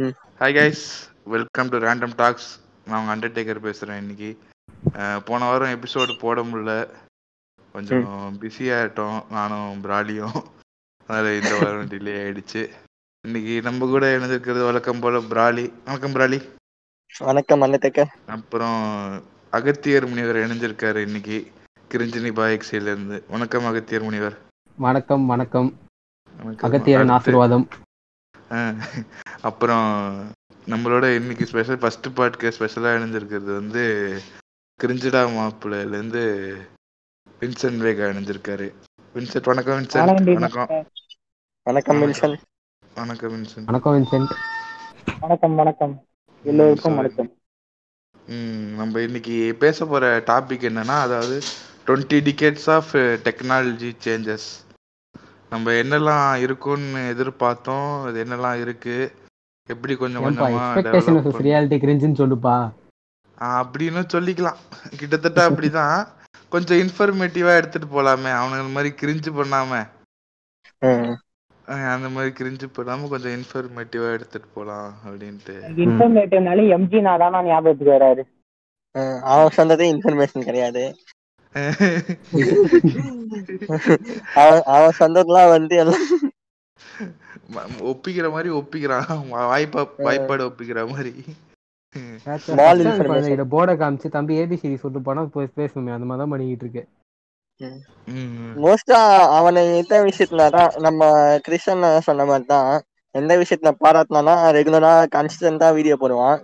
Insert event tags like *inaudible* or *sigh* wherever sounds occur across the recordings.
Hi guys welcome to random talks நான் உங்கள் Undertaker பேசுகிறேன் இன்னைக்கு. போன வாரம் எபிசோடு போட முடியல. கொஞ்சம் பிஸியாகிட்டோம் நானும் பிராலியும். அதில் இந்த வாரம் டிலே ஆயிடுச்சு. இன்னைக்கு நம்ம கூட இணைஞ்சிருக்கிறது வழக்கம் போல பிராலி. வணக்கம் பிராலி. வணக்கம் அன்னத்தக்க அப்புறம் அகத்தியர் முனிவர் இணைஞ்சிருக்காரு இன்னைக்கு. கிரிஞ்சினி பாயக்ஸில இருந்து. வணக்கம் அகத்தியர் முனிவர். வணக்கம் வணக்கம். அகத்தியரின் ஆசீர்வாதம். அப்புறம் நம்மளோட இன்னைக்கு ஸ்பெஷல் ஃபர்ஸ்ட் பார்ட்க்கு ஸ்பெஷலாக இணைஞ்சிருக்கிறது வந்து கிரிஞ்சிடா மாப்பிள்ளையிலேருந்து வின்சென்ட் வேகா இணைஞ்சிருக்காரு. வின்சென்ட் வணக்கம் வின்சென்ட். வணக்கம் வணக்கம். மில்சன் வணக்கம் வின்சென்ட். வணக்கம் வின்சென்ட். வணக்கம் வணக்கம். எல்லோருக்கும். வணக்கம். ம், நம்ம இன்னைக்கு பேச போற டாபிக் என்னன்னா அதாவது twenty decades of technology changes நம்ம என்னெல்லாம் இருக்கும்னு எதிர்பார்த்தோம் அது என்னெல்லாம் இருக்கு எப்படி கொஞ்சம் கொஞ்சமா எக்ஸ்பெக்டேஷன் ரியாலிட்டி கிரிஞ்சுன்னு சொல்லுப்பா. அப்படின்னு சொல்லிக்கலாம். கிட்டத்தட்ட அப்படிதான். கொஞ்சம் இன்ஃபர்மேட்டிவா எடுத்துட்டு போலாமே. அவனுங்க மாதிரி கிரிஞ்சு பண்ணாம. அந்த மாதிரி கிரிஞ்சு பண்ணாம கொஞ்சம் இன்ஃபர்மேட்டிவா எடுத்துட்டு போலாம் அப்படின்ட்டு. இன்ஃபர்மேட்டிவ்னாலே எம்ஜி நாதான் ஞாபகத்துக்கு வராரு. ம், அவன் சொன்னதே இன்ஃபர்மேஷன் கிடையாது. *laughs* அவன் சொன்னதெல்லாம் வந்து எல்லாம் ஒப்பிக்கிற மாதிரி ஒப்பிக்கிறான். வாய்ப்பா வாய்ப்பாடு ஒப்பிக்கிற மாதிரி. போர்டை காமிச்சு தம்பி ஏபிசிடி சொல்லிட்டு போனா போய் பேசணுமே அந்த மாதிரி தான் பண்ணிக்கிட்டு இருக்கு ம், மோஸ்டா அவனை எந்த விஷயத்துல தான் நம்ம கிருஷ்ணன் சொன்ன மாதிரி தான் எந்த விஷயத்துல பாராட்டினானா ரெகுலரா கன்சிஸ்டன்டா வீடியோ போடுவான்.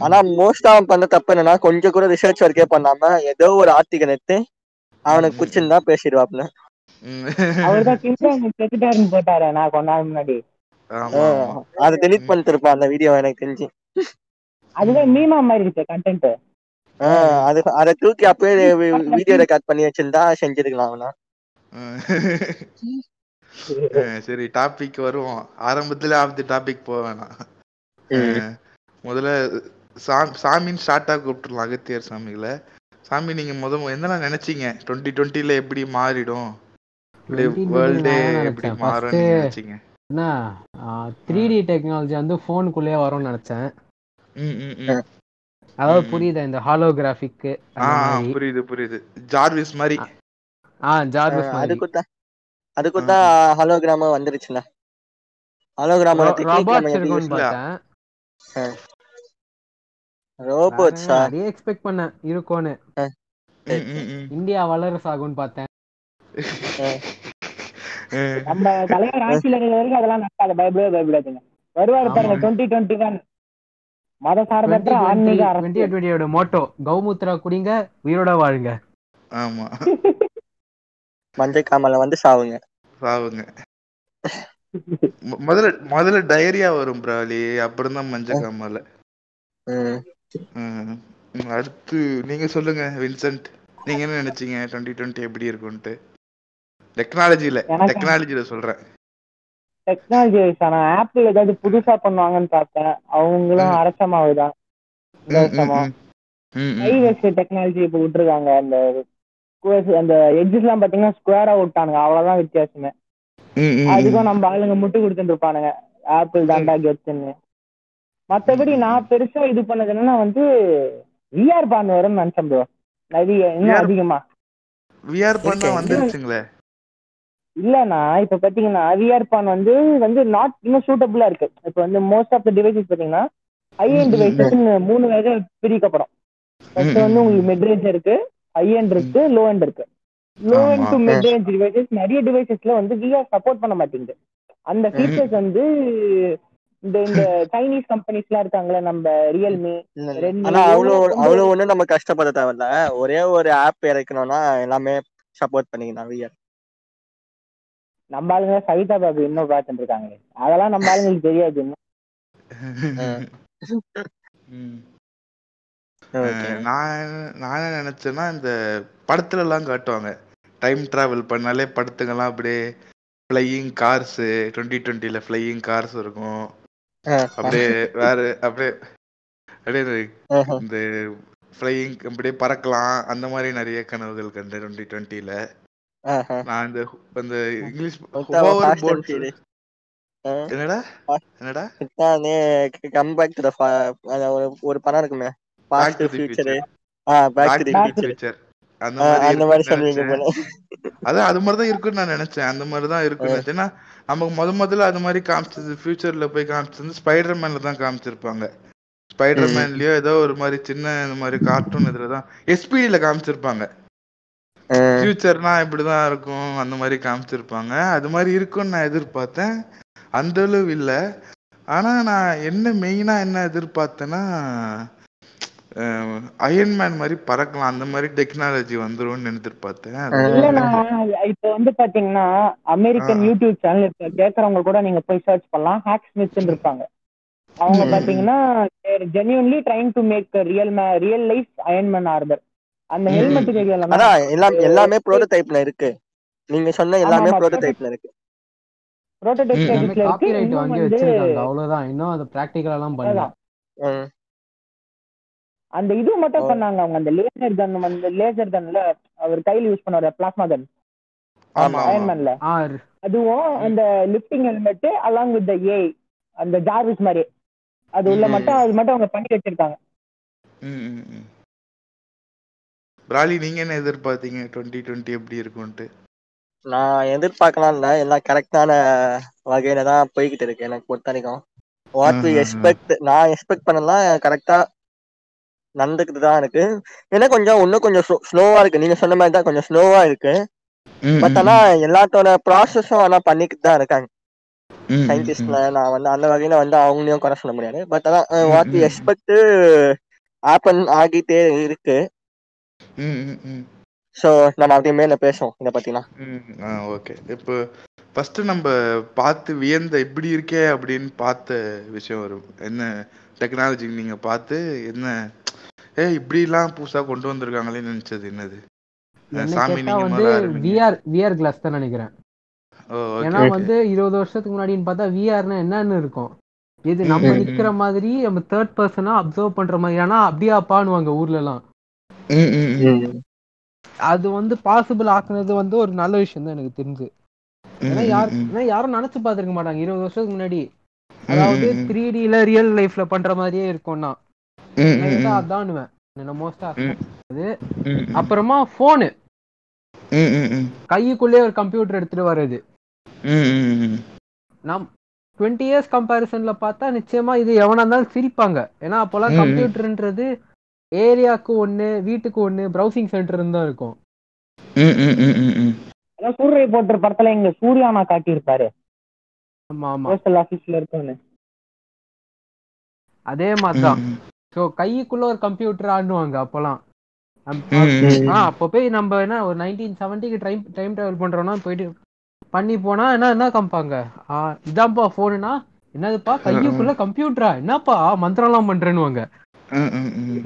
ஆனா மோஸ்டா அவன் பண்ண தப்பு என்னன்னா கொஞ்சம் கூட ரிசர்ச் ஒர்க்கே பண்ணாம ஏதோ ஒரு ஆர்டிகல் எடுத்து அவனுக்கு பிடிச்சிருந்தா பேசிடுவாப்ல. செத்துட்டாருன்னு போட்டாரு நான் கொஞ்ச நாள் முன்னாடி அதை டெலிட் பண்ணிட்டு இருப்பான் அந்த வீடியோ எனக்கு தெரிஞ்சு. அதுதான் மீமா மாதிரி இருக்கு கண்டென்ட் ஆஹ் அது அதை தூக்கி அப்பயே வீடியோ ரெக்கார்ட் பண்ணி வச்சிருந்தா செஞ்சிருக்கலாம் அவனா. சரி டாபிக் வருவோம். ஆரம்பத்துல ஆஃப் தி டாபிக் போக வேணாம். அஹ் முதல்ல சாமி சாமின்னு ஸ்டார்டா கூப்பிட்டுருலாம் அகத்தியர் சாமிகளை. சாமி நீங்க முத என்னெல்லாம் நினைச்சீங்க? டுவெண்ட்டி டுவெண்ட்டில எப்படி மாறிடும்? இப்படி 2020 வேர்ல்டே எப்படி. மாறும்னு நினைச்சீங்க? என்ன? த்ரீ டி டெக்னாலஜி வந்து ஃபோனுக்குள்ளேயே வரும்னு நினைச்சேன். ம், ம், ம். அதாவது. புரியுதா? இந்த ஹாலோகிராஃபிக் ஆ ஆ, புரியுது புரியுது. ஜார்விஸ் மாதிரி. ஆ ஜார்விஸ் மாதிரி. அதுக்குத்தான் அதுக்குத்தான் ஹலோகிராம வந்துருச்சுல. ஹலோகிராம ராபாட்ஸ் நிறைய எக்ஸ்பெக்ட் பண்ணேன். இருக்கும்னு. இந்தியா வல்லரசு ஆகும்னு பார்த்தேன் நம்ம தலைவர் ஆட்சியில் இருக்கிற வரைக்கும் அதெல்லாம் நடக்காது. பயப்படவே பயப்படாதுங்க. வருவாரு பாருங்க டுவெண்ட்டி டுவெண்ட்டி ஒன் மத சார்பற்ற ஆன்மீக டுவெண்ட்டி டுவெண்ட்டியோட மோட்டோ கௌமுத்ரா குடிங்க உயிரோட வாழுங்க. ஆமா. மஞ்சள் காமல வந்து சாவுங்க. சாவுங்க. முதல்ல முதல்ல டயரியா வரும் பிராலி. அப்புறம் தான் மஞ்சள் காமால அடுத்து நீங்க சொல்லுங்க வின்சென்ட். நீங்க என்ன நினைச்சீங்க? டுவெண்ட்டி டுவெண்ட்டி எப்படி இருக்கும்ட்டு டெக்னாலஜில எனக்கு- டெக்னாலஜில சொல்றேன். டெக்னாலஜி வைஸ் ஆப்பிள் ஏதாவது புதுசா பண்ணுவாங்கன்னு பார்த்தேன். அவங்களும் ம். அரைச்ச மாவுதான் இந்த ம், ம், வருஷமா ம். ம், ம், ம். ஐவெஸ் டெக்னாலஜி இப்போ விட்டுருக்காங்க. அந்த அந்த எட்ஜஸ் எல்லாம் பாத்தீங்கன்னா ஸ்கொயரா விட்டானுங்க. அவ்வளவுதான் வித்தியாசமே. அதுக்கும். நம்ம ஆளுங்க முட்டு கொடுத்துட்டு இருப்பானுங்க. ஆப்பிள் தாண்டா கெத்துன்னு மத்தபடி நான் பெருசா இது பண்ணது என்னன்னா வந்து விஆர் பான் வரும்னு நினைச்சேன் ப்ரோ நிறைய இன்னும் VR அதிகமா. விஆர் இருக்கேன். வந்துருச்சுங்களே. இல்லண்ணா இப்ப பாத்தீங்கன்னா விஆர் பான் வந்து வந்து நாட் இன்னும் சூட்டபிளா இருக்கு. இப்ப வந்து மோஸ்ட் ஆஃப் த டிவைசஸ் பாத்தீங்கன்னா ஹை எண்ட் டிவைசஸ் மூணு வகை பிரிக்கப்படும். ஃபர்ஸ்ட் வந்து. உங்களுக்கு மிட் ரேஞ்ச் இருக்கு ஹை எண்ட் இருக்கு லோ எண்ட் இருக்கு. Low end. To mid range devices நிறைய டிவைசஸ்ல வந்து விஆர் சப்போர்ட் பண்ண மாட்டேங்குது. அந்த ஃபீச்சர்ஸ் வந்து இந்த இந்த சைனீஸ் கம்பெனிஸ் எல்லாம் இருக்காங்களே நம்ம ரியல்மி ஆனா அவ்வளவு அவ்வளவு ஒண்ணும் நம்ம கஷ்டப்பட தேவையில்ல. ஒரே ஒரு ஆப் இறக்கணும்னா எல்லாமே சப்போர்ட் பண்ணிக்கலாம் விஆர் நம்ம ஆளுங்க சவிதா பாபு இன்னும் பார்த்துட்டு இருக்காங்க அதெல்லாம் நம்ம ஆளுங்களுக்கு தெரியாது நான் நான் என்ன நினைச்சேன்னா இந்த படத்துல எல்லாம் காட்டுவாங்க. டைம் டிராவல் பண்ணாலே படத்துங்கெல்லாம் அப்படியே ஃப்ளையிங் கார்ஸ் டுவெண்ட்டி டுவெண்ட்டில ஃப்ளையிங் கார்ஸ் இருக்கும். அப்படியே வேற அப்படியே அப்படியே இந்த- ஃப்ளையிங் அப்படியே பறக்கலாம். அந்த மாதிரி நிறைய கனவுகள் கண்டேன் டுவெண்ட்டி டுவெண்ட்டில நான் இந்த இந்த இங்கிலீஷ் furious. என்னடா? என்னடா? கம் பேக் டு ஒரு ஒரு படம் இருக்குமே. Past future. Ah back to the future. அந்த மாதிரி அந்த மாதிரி இருக்கும்னு சொல்லுவீங்க. போல அதான் அது மாதிரி தான் இருக்குன்னு நான் நினைச்சேன். அந்த மாதிரி தான் இருக்குன்னு நினைச்சேன். நமக்கு முத முதல்ல அது மாதிரி காமிச்சது ஃபியூச்சர்ல போய் காமிச்சது ஸ்பைடர் மேன்ல தான் காமிச்சிருப்பாங்க. ஸ்பைடர் மேன்லயோ ஏதோ ஒரு மாதிரி சின்ன இந்த மாதிரி கார்ட்டூன் இதுல தான் எஸ்பிடில காமிச்சிருப்பாங்க. ஃபியூச்சர்னா இப்படிதான் இருக்கும் அந்த மாதிரி காமிச்சிருப்பாங்க. அது மாதிரி இருக்கும்னு நான் எதிர்பார்த்தேன். அந்த அளவு இல்ல. ஆனா நான் என்ன மெயினா என்ன எதிர்பார்த்தேன்னா அயன்மேன் மாதிரி பறக்கலாம். அந்த மாதிரி டெக்னாலஜி வந்துரும்னு அது இல்லண்ணா இப்ப வந்து பாத்தீங்கன்னா அமெரிக்கன். யூடியூப் சேனல் இப்ப கேக்குறவங்க கூட நீங்க போய் சர்ச் பண்ணலாம். ஹேக் ஸ்மித்னு இருப்பாங்க. அவங்க. பாத்தீங்கன்னா genuinely trying to make real real life Iron Man order அந்த. ஹெல்மெட் எல்லாம் எல்லாமே ப்ரோட்டோடைப்ல இருக்கு. நீங்க சொன்ன எல்லாமே ப்ரோட்டோடைப்ல இருக்கு. ப்ரோட்டோடைப் ஸ்டேஜஸ்ல இருக்கு. காப்பிரைட் வாங்கி வச்சிருக்காங்க. அவ்வளவுதான். இன்னும் அது பிராக்டிகலா எல்லாம் பண்ணல. அந்த இது மட்டும். பண்ணாங்க அவங்க. அந்த லேசர் கன் வந்து லேசர் கன்ல அவர் கையில யூஸ் பண்ணுவாரு பிளாஸ்மா கன் அயன்மேன்ல அதுவும் அந்த lifting helmet along with the a அந்த ஜார்விஸ் மாதிரி. அது உள்ள. மட்டும் அது மட்டும் அவங்க பண்ணி வச்சிருக்காங்க. பிராலி நீங்க என்ன எதிர்பார்த்தீங்க? டுவெண்ட்டி டுவெண்ட்டி எப்படி இருக்கும்ட்டு நான் எதிர்பார்க்கலாம் இல்ல. எல்லாம் கரெக்டான வகையில தான் போய்கிட்டு இருக்கு எனக்கு பொறுத்த வரைக்கும். வாட் ஆஹா. எக்ஸ்பெக்ட் நான் எக்ஸ்பெக்ட் பண்ணலாம் கரெக்டா நடந்துக்கிட்டு தான் இருக்கு. ஏன்னா கொஞ்சம் இன்னும் கொஞ்சம் ஸ்லோவா இருக்கு. நீங்க சொன்ன மாதிரி தான் கொஞ்சம் ஸ்லோவா இருக்கு. பட் ஆனா எல்லாத்தோட ப்ராசஸும் ஆனா பண்ணிக்கிட்டு தான் இருக்காங்க சயின்டிஸ்ட்ல நான் வந்து அந்த வகையில வந்து அவங்களையும் குறை சொல்ல முடியாது. பட் அதான் வாட். எக்ஸ்பெக்ட் ஆப்பன் ஆகிட்டே இருக்கு. ஸோ நம்ம அப்படியே மேல பேசுவோம் இதை ஆ ஓகே. இப்போ ஃபர்ஸ்ட் நம்ம பார்த்து வியந்த இப்படி இருக்கே அப்படின்னு பார்த்த விஷயம் வரும். என்ன டெக்னாலஜி நீங்க பார்த்து என்ன ஏ இப்படிலாம் புதுசா கொண்டு வந்திருக்காங்களேன்னு நினைச்சது என்னது? சாமி விஆர் விஆர் கிளாஸ் தான் நினைக்கிறேன். ஏன்னா வந்து இருபது வருஷத்துக்கு முன்னாடின்னு பார்த்தா விஆர்னா என்னன்னு இருக்கும். இது நம்ம. நிக்கிற மாதிரி நம்ம தேர்ட் பர்சனா அப்சர்வ் பண்ற மாதிரி. ஆனா அப்படியாப்பானுவாங்க ஊர்ல எல்லாம். அது வந்து பாசிபிள் ஆக்குனது வந்து ஒரு நல்ல விஷயம் தான் எனக்கு தெரிஞ்சு. ஏன்னா ம், யார் ம், ம். ஏன்னா யாரும் நினைச்சு பார்த்திருக்க மாட்டாங்க. இருபது வருஷத்துக்கு முன்னாடி. அதாவது. த்ரீ டில ரியல் லைஃப்ல பண்ற மாதிரியே இருக்கும்னா. நான் என்ன மோஸ்டா. அப்புறமா போனு. கையுக்குள்ளே ஒரு கம்ப்யூட்டர் எடுத்துட்டு வர்றது. நம் டுவெண்ட்டி இயர்ஸ் கம்பேரிசன்ல பார்த்தா நிச்சயமா இது எவனா இருந்தாலும் சிரிப்பாங்க. ஏன்னா அப்போல்லாம். கம்ப்யூட்டர்ன்றது ஏரியாக்கு ஒண்ணு வீட்டுக்கு ஒண்ணு ப்ரௌசிங் சென்டர் தான் இருக்கும். சூரிய போட்டர் படத்துல இங்க சூர்யானா காட்டியிருப்பாரு. ஆமா ஆமா. போஸ்டல் ஆபீஸ்ல இருக்கும்னு அதே மாதிரிதான். ஸோ கைக்குள்ள ஒரு கம்ப்யூட்டர் ஆடுவாங்க அப்போலாம். அப்போ போய் நம்ம என்ன ஒரு நைன்டீன் செவன்ட்டிக்கு டைம் டைம் டிராவல் பண்றோம்னா போயிட்டு பண்ணி போனா என்ன என்ன காமிப்பாங்க இதான்ப்பா போனுனா என்னதுப்பா? கையுக்குள்ள கம்ப்யூட்டரா என்னப்பா? மந்திரம்லாம் பண்றேன்னுவாங்க. ம், ம், ம்.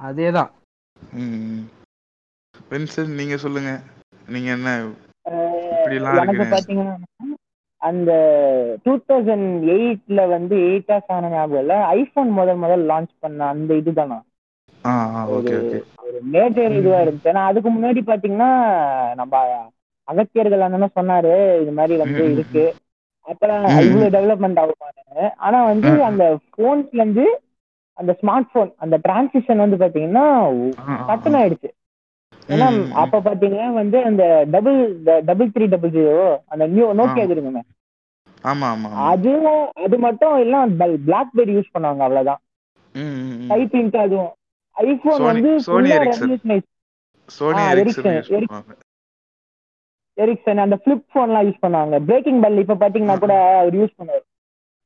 அதேதான். நீங்க சொல்லுங்க. நீங்க என்ன பாத்தீங்கன்னா அந்த டூ தௌசண்ட் எயிட்ல வந்து எயிட்டா செவன் ஞாபகம் இல்ல ஐபோன் முதல் முதல் லான்ச் பண்ண அந்த இதுதானா ஒரு மேஜர் இதுவா இருந்துச்சு ஏன்னா அதுக்கு முன்னாடி பாத்தீங்கன்னா நம்ம அகத்தியர்கள் அண்ணனும் சொன்னாரு இது மாதிரி வந்து. இருக்கு அப்புறம் ம். இவ்வளவு டெவலப்மெண்ட் ஆகுமான்னு ஆனா வந்து. அந்த போன்ஸ்ல இருந்து அந்த ஸ்மார்ட் போன் அந்த டிரான்சிஷன் வந்து பாத்தீங்கன்னா பட்டன். ஆயிடுச்சு ஏன்னா அப்ப பாத்தீங்கன்னா வந்து அந்த double double three double zero அந்த நியூ நோக்கியா ஆ. இருக்குங்க ஆமா ஆமா. அதுவும் அது மட்டும் எல்லாம் பிளாக்பெரி யூஸ் பண்ணுவாங்க அவ்வளவுதான். ம். டைப்பிங் அதுவும். ஐபோன் வந்து சோனி எரிக்சன் Eric- பண்ணுவாங்க. எரிக்சன் அந்த ஃபிளிப் போன்லாம் யூஸ் பண்ணுவாங்க. பிரேக்கிங் பல் இப்ப பாத்தீங்கன்னா கூட அவர் யூஸ் பண்ணுவாரு.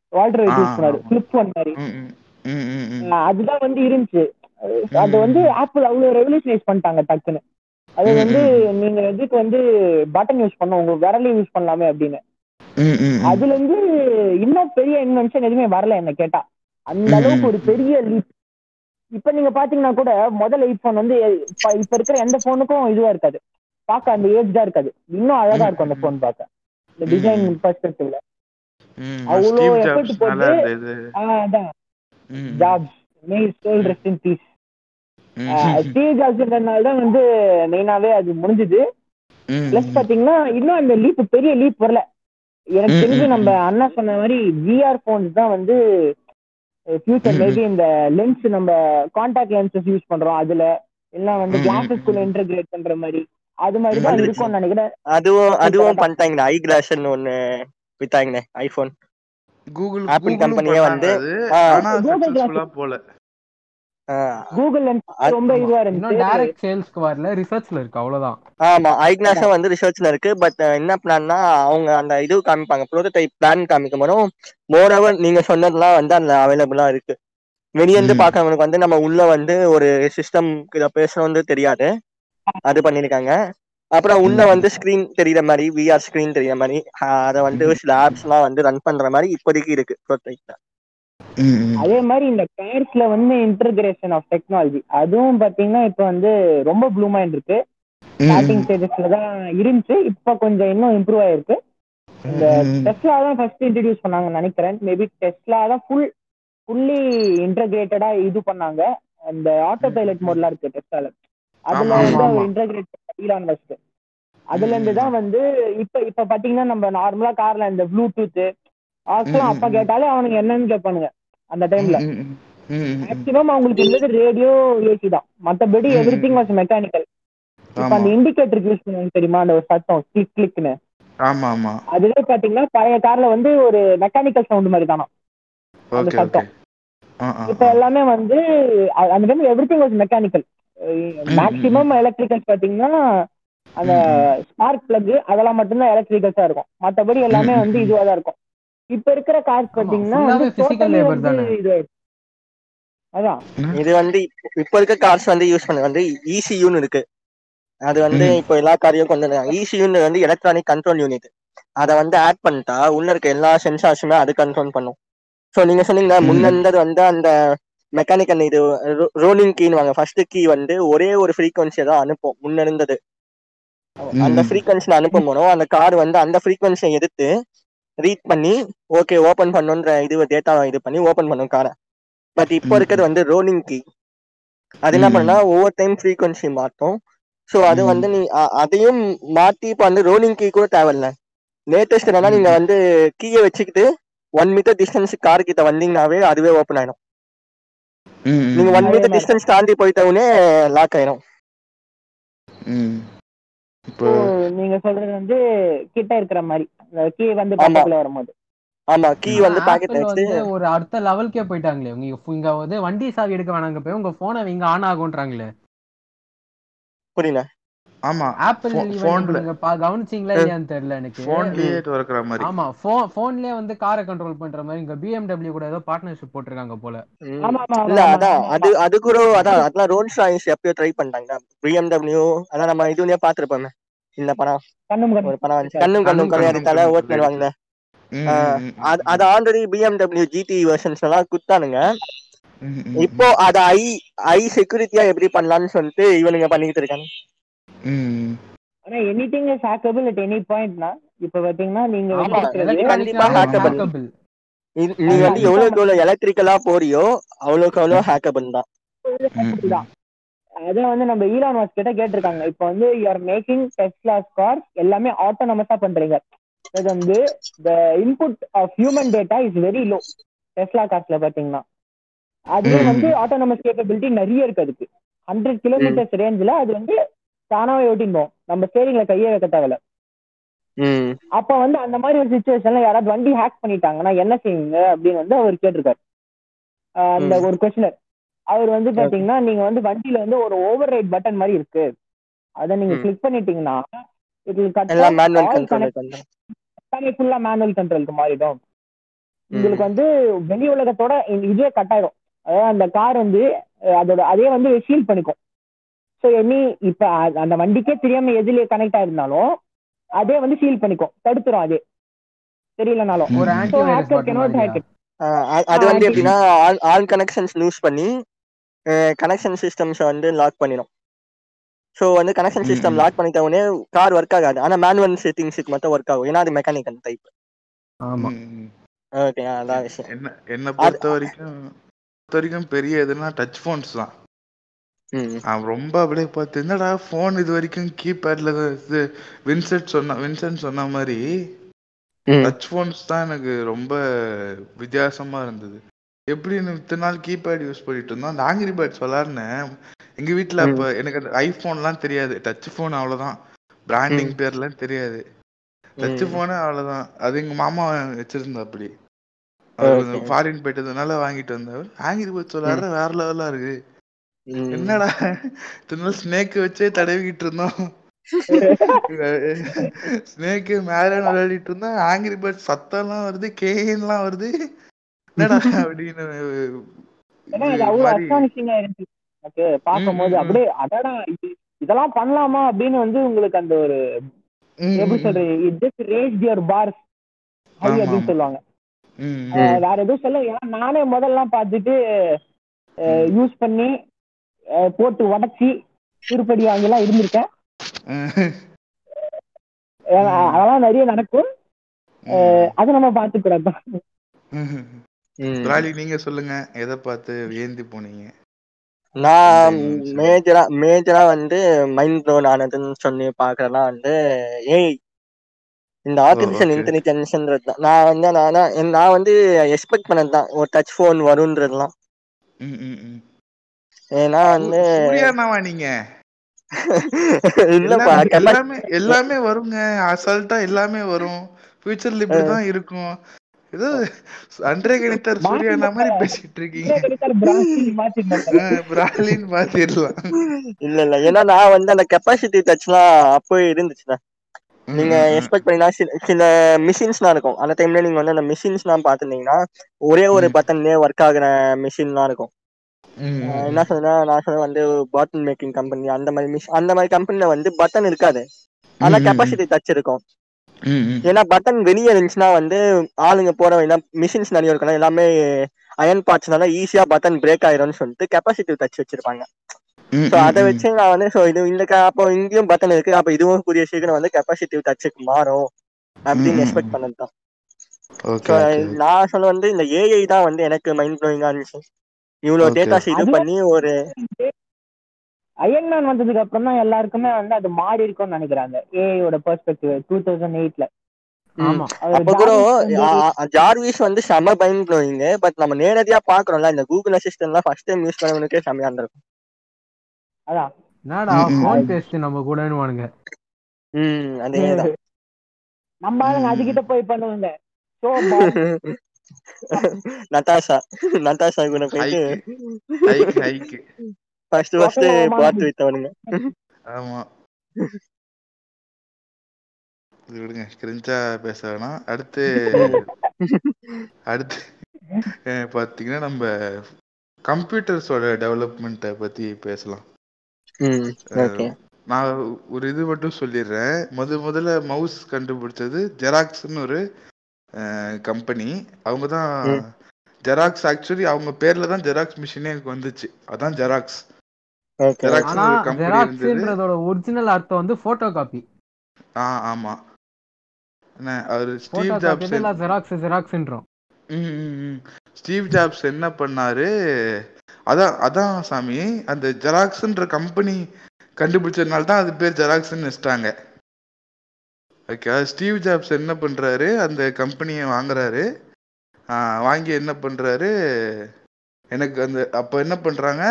வால்டர் ஆ, வைட் யூஸ் பண்ணாரு. ஃபிளிப் போன் மாதிரி. அதுதான் வந்து இருந்துச்சு. அது வந்து. ஆப்பிள் அவ்வளவு ரெவல்யூஷனைஸ் பண்ணிட்டாங்க டக்குன்னு அது வந்து. நீங்க இதுக்கு வந்து பட்டன் யூஸ் பண்ண உங்க விரலையும் யூஸ் பண்ணலாமே அப்படின்னு. அதுல இருந்து இன்னும் பெரிய இன்வென்ஷன் எதுவுமே வரல என்ன கேட்டா அந்த அளவுக்கு. ஒரு பெரிய லீப் இப்ப நீங்க பாத்தீங்கன்னா கூட முதல் ஐபோன் வந்து இப்ப இருக்கிற எந்த போனுக்கும் இதுவா இருக்காது பார்க்க அந்த ஏஜ் தான் இருக்காது இன்னும் அழகா இருக்கும் அந்த. போன் பார்க்க இந்த டிசைன். பெர்ஸ்பெக்டிவ்ல ம், அவ்வளோ ஸ்டீவ் effort ஜாப்ஸ்னால போட்டு- அதான். Jobs may soul rest in peace ம், ஸ்டீவ் ஜாப்ஸ்ன்றதுனால *laughs* தான் வந்து மெயினாவே அது முடிஞ்சது. பிளஸ் பாத்தீங்கன்னா இன்னும் அந்த லீப் பெரிய லீப் வரல. எனக்கு தெரிஞ்சு நம்ம அண்ணா சொன்ன மாதிரி விஆர் போன்ஸ் தான் வந்து ஃபியூச்சர் மேபி இந்த லென்ஸ் நம்ம காண்டாக்ட் லென்சஸ் யூஸ் பண்றோம் அதுல. இல்ல வந்து கிளாஸஸ்குள்ள. இன்டகிரேட் பண்ற மாதிரி. அது மாதிரி தான். இருக்கும்னு நினைக்கிறேன். அதுவும் அதுவும். பண்ணிட்டாங்கண்ணே. ஐ கிளாஸ்ன்னு ஒண்ணு வித்தாங்கண்ணே ஐபோன் கூகுள் company-யே பண்ணாங்க வந்து, போல. கூகுள் ரொம்ப இதுவா இருந்துச்சு. டைரக்ட் சேல்ஸ்க்கு வரல ரிசர்ச்ல இருக்கு அவ்வளவுதான். ஆமா ஐ கிளாஸும் வந்து ரிசர்ச்ல இருக்கு பட் என்ன பிளான்னா அவங்க அந்த இது காமிப்பாங்க ப்ரோட்டோடைப் பிளான் காமிக்கும் போதும் மோரோவர் நீங்க சொன்னதெல்லாம் வந்து அதுல அவைலபிளா இருக்கு. வெளியேந்து. பாக்குறவங்களுக்கு வந்து நம்ம உள்ள வந்து ஒரு சிஸ்டம் இத பேசணும்னு தெரியாது. அது பண்ணிருக்காங்க அப்புறம் உள்ள. வந்து ஸ்கிரீன் தெரியுற மாதிரி விஆர் ஸ்கிரீன் தெரியுற மாதிரி அத வந்து சில ஆப்ஸ் எல்லாம் வந்து ரன் பண்ற மாதிரி இப்போதைக்கு இருக்கு ப்ரோட்டோடைப்ல. அதே மாதிரி இந்த கார்ஸ்ல வந்து இன்டகிரேஷன் ஆஃப் டெக்னாலஜி அதுவும் பாத்தீங்கன்னா இப்ப வந்து ரொம்ப ப்ளூம் இருக்கு ஸ்டார்டிங். ஸ்டேஜஸ்ல தான் இருந்துச்சு. இப்ப கொஞ்சம் இன்னும் இம்ப்ரூவ் ஆயிருக்கு. இந்த. டெஸ்லா தான் ஃபர்ஸ்ட் இன்ட்ரடியூஸ் பண்ணாங்கன்னு நினைக்கிறேன். மேபி டெஸ்லா தான் ஃபுல் ஃபுல்லி இன்டகிரேட்டடா இது பண்ணாங்க. அந்த ஆட்டோ பைலட் மோட்லாம் இருக்கு டெஸ்லால அதுல வந்து அவர். இன்டகிரேட் ஈலான் மஸ்க் அதுல இருந்து தான் வந்து இப்ப இப்ப பாத்தீங்கன்னா நம்ம நார்மலா கார்ல இந்த ப்ளூடூத் ஆக்சுவலா அப்ப. கேட்டாலே அவனுங்க என்னன்னு கேட்பானுங்க அந்த டைம்ல ம், ம், ம், ம், ம். மேக்ஸிமம் அவங்களுக்கு இருந்தது ரேடியோ ஏசி தான். மத்தபடி எவ்ரி திங். வாஸ் மெக்கானிக்கல் இப்ப அந்த இண்டிகேட்டருக்கு யூஸ் பண்ணுவாங்க தெரியுமா? அந்த ஒரு சத்தம் கிளிக் கிளிக்னு ஆமா ஆமா. அதுவே பாத்தீங்கன்னா பழைய கார்ல வந்து ஒரு மெக்கானிக்கல் சவுண்ட் மாதிரி தானா அந்த சத்தம். இப்ப எல்லாமே வந்து அந்த time everything was mechanical maximum electricals பாத்தீங்கன்னா அந்த ஸ்பார்க் பிளக் அதெல்லாம் மட்டும்தான் எலக்ட்ரிக்கல்ஸா இருக்கும். மத்தபடி எல்லாமே வந்து. இதுவா தான் இருக்கும். இப்ப இருக்கிற கார்ஸ் பாத்தீங்கன்னா அதான். இது வந்து இப்ப- இருக்க கார்ஸ் வந்து யூஸ் பண்ண வந்து இசியூன்னு இருக்கு. அது வந்து. இப்போ எல்லா காரையும் கொண்டு வந்தாங்க. இசியூன்னு வந்து எலக்ட்ரானிக் கண்ட்ரோல் யூனிட் அதை வந்து ஆட் பண்ணிட்டா உள்ள இருக்க எல்லா சென்சார்ஸுமே அது கண்ட்ரோல் பண்ணும். ஸோ நீங்க சொன்னீங்க ம். முன்ன இருந்தது வந்து அந்த மெக்கானிக்கல் இது ரோலிங் கீன்னு வாங்க ஃபர்ஸ்ட் கீ வந்து ஒரே ஒரு ஃப்ரீக்வன்சியை தான் அனுப்பும் முன்ன இருந்தது. அந்த ம். ஃப்ரீக்வன்சில அனுப்பும் போதும் அந்த கார் வந்து அந்த ஃப்ரீக்வன்சியை எடுத்து ரீட் பண்ணி ஓகே ஓபன் பண்ணுன்ற இது டேட்டா இது பண்ணி ஓபன் பண்ணும் காரை பட் இப்போ. இருக்கிறது வந்து ரோலிங் கீ அது என்ன. பண்ணா ஒவ்வொரு டைம் ஃப்ரீக்வன்சி மாற்றும் ஸோ அது. வந்து நீ அதையும் மாத்தி இப்போ வந்து ரோலிங் கீ கூட தேவையில்ல லேட்டஸ்ட் என்னன்னா. நீங்க வந்து கீயை வச்சுக்கிட்டு ஒன் மீட்டர் டிஸ்டன்ஸ் கார் கிட்ட வந்தீங்கன்னாவே அதுவே ஓப்பன் ஆயிடும் நீங்க ஒன் மீட்டர் டிஸ்டன்ஸ் தாண்டி போயிட்டவுடனே லாக் ஆயிடும். இப்போ நீங்க சொல்றது வந்து கிட்ட இருக்கிற மாதிரி. கீ வந்து. பக்கத்துல வரும்போது. ஆமா கீ வந்து ஆனா, பாக்கெட் Apple வச்சு வந்து ஒரு அடுத்த லெவல்க்கே போயிட்டாங்களே. உங்க இங்க வந்து வண்டி சாவி எடுக்க வேணாங்க போய் உங்க போனை இங்க ஆன் ஆகும்ன்றாங்களே. புரியல ஆமா. ஆப்பிள் Pho- ஈவெண்ட் phoneல நீங்க பா- கவனிச்சீங்களா இல்லையான்னு தெரியல எனக்கு. போன்லயே திறக்கிற மாதிரி. ஆமா போன்லயே வந்து காரை கண்ட்ரோல் பண்ற மாதிரி இங்க BMW கூட ஏதோ பார்ட்னர்ஷிப் போட்டிருக்காங்க போல. ம். ஆமா ஆமா இல்ல அதான் அது அது கூட அதான் அதெல்லாம் ரோல்ஸ் ராய்ஸ் எப்பயோ ட்ரை பண்ணிட்டாங்க பிஎம்டபிள்யூ அதான் நம்ம இதுலயே பாத்துருப்போமே இந்த படம். கண்ணும் கண்ணும். ஒரு படம் வந்துச்சு. கண்ணும் கண்ணும் கண்ணும் கொலையாடித்தால கண்ணும் ஓட்டுநர் வாங்க ம், ஆ, ம், ம், அது ஆல்ரெடி பிஎம்டபிள்யூ ஜிடி வெர்ஷன்ஸ் எல்லாம் குத்தானுங்க இப்போ அத ஐ ஐ செக்யூரிட்டியா எப்படி பண்ணலாம்னு சொல்லிட்டு இவனுங்க பண்ணிக்கிட்டு இருக்காங்க. ஆனா anything is hackable at any பாயிண்ட்னா இப்ப பாத்தீங்கன்னா நீங்க கண்டிப்பா. இது- நீ வந்து ஆமா. எவ்வளவுக்கு எவ்வளவு எலக்ட்ரிக்கலா போறியோ அவ்வளவுக்கு அவ்வளவு ஹேக்கபிள் தான். ம், ம். தான். அதை வந்து நம்ம ஈலான் மாஸ்க் கிட்ட கேட்டிருக்காங்க. இப்போ வந்து you are making Tesla cars எல்லாமே ஆட்டோனமஸா பண்றீங்க. அது வந்து the input of human data is very low Tesla கார்ஸ்ல பாத்தீங்கன்னா. அதுவே ம். வந்து ஆட்டோனமஸ் கேப்பபிலிட்டி நிறைய இருக்கு அதுக்கு. ஹண்ட்ரட் கிலோமீட்டர்ஸ் ரேஞ்சில் அது வந்து தானாவே ஓட்டிப்போம் நம்ம ஸ்டேரிங்ல கையே வைக்க தேவையில்ல. அப்ப வந்து அந்த மாதிரி ஒரு சுச்சுவேஷன்ல யாராவது வண்டி ஹேக் பண்ணிட்டாங்கன்னா என்ன செய்வீங்க? அப்படின்னு வந்து அவர் கேட்டிருக்காரு. அந்த. ஒரு கொஸ்டினர் அவர் வந்து பாத்தீங்கன்னா நீங்க வந்து வண்டியில வந்து ஒரு ஓவர் ரைட் பட்டன் மாதிரி இருக்கு. அதை நீங்க. கிளிக் பண்ணிட்டீங்கன்னா இது கண்ட்ரோல் எல்லாமே ஃபுல்லா மேனுவல் கண்ட்ரோலுக்கு மாறிடும். உங்களுக்கு வந்து வெளி உலகத்தோட இதுவே கட் ஆயிடும் அதாவது அந்த கார் வந்து அதோட அதே வந்து சீல் பண்ணிக்கும். ஸோ எனி இப்ப அந்த வண்டிக்கே தெரியாம எதுல கனெக்ட் ஆயிருந்தாலும் அதே வந்து சீல் பண்ணிக்கும். தடுத்துரும் அதே. தெரியலனாலும். ஒரு அது வந்து எப்படின்னா ஆல் கனெக்ஷன்ஸ் லூஸ் பண்ணி கனெக்ஷன் சிஸ்டம்ஸை வந்து லாக் பண்ணிடும் ஸோ வந்து கனெக்ஷன் சிஸ்டம். லாக் பண்ணிட்ட உடனே கார் ஒர்க் ஆகாது. ஆனா மேனுவல் செட்டிங்ஸுக்கு மட்டும் ஒர்க் ஆகும். ஏன்னா அது மெக்கானிக்கல் டைப் ஆமா. ஓகே அதான் விஷயம். என்ன என்ன பொறுத்த வரைக்கும் பொறுத்த வரைக்கும் பெரிய எதுனா டச் ஃபோன்ஸ் தான். அவன் ரொம்ப அப்படியே பார்த்து என்னடா ஃபோன் இது வரைக்கும் கீபேட்ல இது வின்சென்ட் சொன்ன வின்சென்ட் சொன்ன மாதிரி டச் ஃபோன்ஸ் தான் எனக்கு ரொம்ப வித்தியாசமா இருந்தது. எப்படின்னு இத்தனை நாள் கீபேட் யூஸ் பண்ணிட்டு இருந்தோம். அந்த ஆங்கிரி பேர்ட்ஸ் விளாட்னேன் எங்க வீட்ல ம். அப்ப எனக்கு அந்த ஐபோன்லாம் தெரியாது. டச் ஃபோன் அவ்வளவுதான். பிராண்டிங் பேர்லாம் தெரியாது. டச். ஃபோனு அவ்வளவுதான். அது எங்க மாமா வச்சிருந்தா அப்படி. ஃபாரின் போயிட்டதுனால வாங்கிட்டு வந்தவர். ஆங்கிரி பேர்ட்ஸ் விளாடுற வேற லெவலா இருக்கு. என்னடா? நாள் ஸ்னேக் வச்சே தடவிக்கிட்டு இருந்தோம். *laughs* ஸ்னேக்கு மேல விளையாடிட்டு இருந்தா ஆங்கிரி பேர்ட் சத்தம்லாம் வருது கேன்லாம் வருது. என்னடா *laughs* அப்படின்னு பார்க்கும்போது ம். அப்படியே அடடா இது இதெல்லாம் பண்ணலாமா அப்படின்னு வந்து உங்களுக்கு அந்த ஒரு எப்படி சொல்றது? ரேஸ் யுவர் பார்ஸ் அப்படின்னு. சொல்லுவாங்க. வேற எதுவும் சொல்ல ஏன்னா நானே முதல்லாம் பார்த்துட்டு யூஸ் பண்ணி போட்டு உடச்சி திருப்படி வாங்கிலாம் இருந்திருக்கேன் அதெல்லாம் நிறைய நடக்கும் அது நம்ம பார்த்துக்கூடாது ம். ம். ராலி நீங்க சொல்லுங்க எதை பார்த்து வியந்து போனீங்க நான். மேஜரா மேஜரா வந்து மைண்ட் ப்ளோன் ஆனதுன்னு சொல்லி பாக்குறேன்னா வந்து ஏய் இந்த ஆர்டிபிஷியல். இன்டெலிஜென்ஸ்ன்றது தான் நான் வந்து நான் நான் வந்து எக்ஸ்பெக்ட் பண்ணது தான் ஒரு டச் ஃபோன் வரும்ன்றதுலாம் ம், ம், ம். ஏன்னா வந்து சூர்யானாவா நீங்க? *laughs* இல்லப்பா எல்லாமே எல்லாமே வருங்க. அசால்ட்டா எல்லாமே வரும். ஃபியூச்சர்ல இப்படிதான் இருக்கும். ஏதோ அன்றே கணித்தர் சூர்யானா மாதிரி பேசிட்டு இருக்கீங்க. பிராலின்னு மாத்திரலாம் இல்ல இல்ல. ஏன்னா நான் வந்து அந்த கெப்பாசிட்டி டச்லாம் அப்போ இருந்துச்சுண்ணா. நீங்க எக்ஸ்பெக்ட் பண்ணினா சில மிஷின்ஸ்லாம் இருக்கும். அந்த டைம்ல நீங்க வந்து அந்த மிஷின்ஸ்லாம் பாத்துருந்தீங்கன்னா ஒரே ஒரு. பட்டன்லயே ஒர்க் ஆகுற மிஷின்லாம் இருக்கும். என்ன சொல்றேன்னா நான் சொல்ல வந்து பாட்டில் மேக்கிங் கம்பெனி அந்த மாதிரி மிஷ் அந்த மாதிரி கம்பெனில வந்து பட்டன் இருக்காது. ஆனா கெப்பாசிட்டி டச் இருக்கும். ஏன்னா பட்டன் வெளியே இருந்துச்சுன்னா வந்து ஆளுங்க போற மிஷின்ஸ் நிறைய இருக்கணும் எல்லாமே அயன் பார்ட்ஸ்னால ஈஸியா பட்டன் பிரேக் ஆயிரும்னு சொல்லிட்டு கெப்பாசிட்டி டச் வச்சிருப்பாங்க. ஸோ அதை வச்சு நான் வந்து ஸோ இது இந்த அப்போ இங்கேயும் பட்டன் இருக்கு. அப்போ இதுவும் கூடிய சீக்கிரம் வந்து கெப்பாசிட்டி டச்சுக்கு மாறும் அப்படின்னு எக்ஸ்பெக்ட். பண்ணது தான் நான் சொல்ல வந்து இந்த ஏஐ தான் வந்து எனக்கு மைண்ட் ப்ளோயிங்கா இருந்துச்சு. இவ்வளோ Okay. டேட்டாஸ் இது பண்ணி ஒரு அயன்மேன் வந்ததுக்கு அப்புறம் தான் எல்லாருக்குமே வந்து அது மாறி இருக்கும்னு நினைக்கிறாங்க. ஏஐயோட பெர்ஸ்பெக்டிவ் டூ தௌசண்ட் எயிட்ல ஆமா. அப்ப கூட ஜார்விஸ் வந்து செம ப்ளோயிங் பட் நம்ம நேரடியா பாக்குறோம்ல இந்த கூகுள் அசிஸ்டன்ட்லாம் ஃபர்ஸ்ட் டைம் யூஸ் பண்ணவனுக்கே செமையா இருந்திருக்கும். அதான். என்னடா. ஃபோன் பேஸ்ட் நம்ம கூடன்னு ம் அதேதான். *laughs* நம்ம ஆளுங்க. அதுகிட்ட போய் பண்ணுவாங்க. *laughs* நட்டாஷா நட்டாஷா கூட போயிட்டு ஃபர்ஸ்ட் ஃபர்ஸ்ட் பார்த்து வித்தவனுங்க ஆமா இது விடுங்க கிரிஞ்சா பேச வேணாம் அடுத்து. *laughs* அடுத்து. அஹ், பாத்தீங்கன்னா நம்ம கம்ப்யூட்டர்ஸோட டெவலப்மெண்ட்டை பத்தி பேசலாம். ம் ஓகே நான் ஒரு இது மட்டும் சொல்லிடுறேன். முத முதல்ல மவுஸ் கண்டுபிடிச்சது ஜெராக்ஸ்னு ஒரு கம்பெனி அவங்க தான். ஜெராக்ஸ் ஆக்சுவலி அவங்க பேர்ல தான் ஜெராக்ஸ் மிஷினே எனக்கு வந்துச்சு. அதான் ஜெராக்ஸ் company ஜெராக்ஸ்ன்றதோட ஒரிஜினல் அர்த்தம் வந்து போட்டோ காப்பி ஆ ஆமா. என்ன அவர் ஸ்டீவ் ஜாப்ஸ் ஜெராக்ஸ் ஜெராக்ஸ்ன்றோம். ஸ்டீவ் ஜாப்ஸ் என்ன பண்ணாரு? அதான் அதான் சாமி அந்த ஜெராக்ஸ்ன்ற கம்பெனி கண்டுபிடிச்சதுனால தான் அது பேர் ஜெராக்ஸ்ன்னு வச்சிட்டாங்க ஓகே ஸ்டீவ் ஜாப்ஸ் என்ன பண்றாரு? அந்த கம்பெனியை வாங்குறாரு. ஆ, வாங்கி என்ன பண்றாரு? எனக்கு அந்த அப்போ என்ன பண்றாங்க?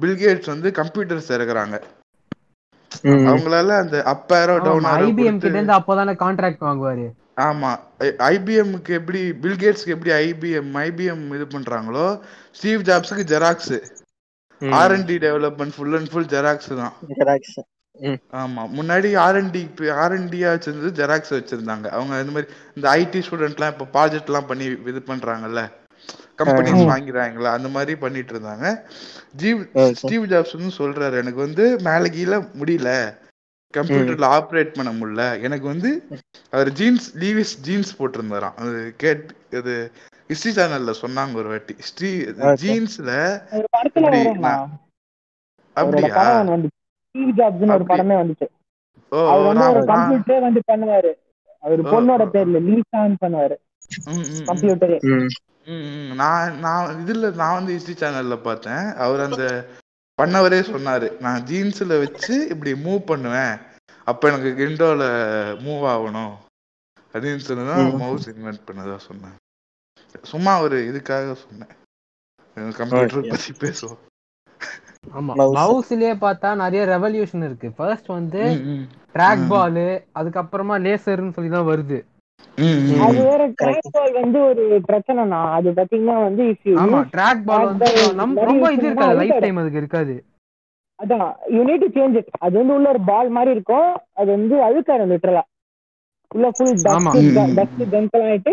பில்கேட்ஸ் வந்து கம்ப்யூட்டர்ஸ் இறக்குறாங்க அவங்களால அந்த அப் ஏரோ டவுன் ஐபிஎம் கிட்ட இருந்து அப்போதானே கான்ட்ராக்ட் வாங்குவாரு. ஆமா ஐபிஎம்க்கு எப்படி பில்கேட்ஸ்க்கு எப்படி ஐபிஎம் ஐபிஎம் இது பண்றாங்களோ Steve ஜாப்ஸுக்கு Xerox R and D development full and full Xerox தான். ஜெராக்ஸ் ஆமா. முன்னாடி ஆர்என்டி ஆர்என்டியா வச்சிருந்தது ஜெராக்ஸ் வச்சிருந்தாங்க. அவங்க இந்த மாதிரி இந்த ஐடி ஸ்டூடெண்ட்லாம் இப்போ ப்ராஜெக்ட்லாம் பண்ணி இது பண்றாங்கல்ல. கம்பெனிஸ். வாங்கிறாங்களா? அந்த மாதிரி பண்ணிட்டு இருந்தாங்க. ஜீவ். ஸ்டீவ் ஜாப்ஸ் வந்து சொல்றாரு. எனக்கு வந்து மேலே கீழே முடியல. கம்ப்யூட்டர்ல ஆப்ரேட் பண்ண முடியல. எனக்கு வந்து அவர் ஜீன்ஸ் லீவிஸ் ஜீன்ஸ் போட்டிருந்தாராம். அது கேட் இது ஹிஸ்டரி சேனல்ல சொன்னாங்க ஒரு வாட்டி. ஸ்ரீ. ஜீன்ஸ்ல அப்படியா? ஸ்டீவ் ஜாப்ஸ்னு ஒரு படமே வந்துச்சு. அவர் வந்து ஒரு கம்ப்யூட்டரே வந்து பண்ணுவாரு. அவர் பொண்ணோட. பேர்ல லீசான் பண்ணுவாரு. கம்ப்யூட்டரே. நான் நான் இதுல நான் வந்து ஹிஸ்டரி சேனல்ல பார்த்தேன். அவர் அந்த பண்ணவரே சொன்னாரு. நான் ஜீன்ஸ்ல வச்சு இப்படி மூவ் பண்ணுவேன். அப்ப எனக்கு விண்டோல மூவ் ஆகணும். அப்படின்னு ம். மவுஸ் இன்வென்ட் பண்ணதா சொன்னேன் சும்மா ஒரு இதுக்காக சொன்னேன். Computer Okay. பத்தி பேசுவோம். மவுஸ்லயே பார்த்தா நிறைய ரெவல்யூஷன் இருக்கு ஃபர்ஸ்ட் வந்து. ட்ராக். பால் அதுக்கப்புறமா லேசர்னு சொல்லி தான் வருது. அது வேற. ட்ராக் பால் வந்து ஒரு பிரச்சனைனா அது பாத்தீங்கன்னா வந்து ஆமா ட்ராக் பால் வந்து ரொம்ப இது இருக்காது லைஃப். டைம் அதுக்கு இருக்காது அதான் you need to change it அது வந்து உள்ள ஒரு பால் மாதிரி இருக்கும் அது வந்து அழுக்காயிடும் லிட்டரலா உள்ள ஃபுல் ஆமா. டஸ்ட். டஸ்ட் டென்ட் ஆயிட்டு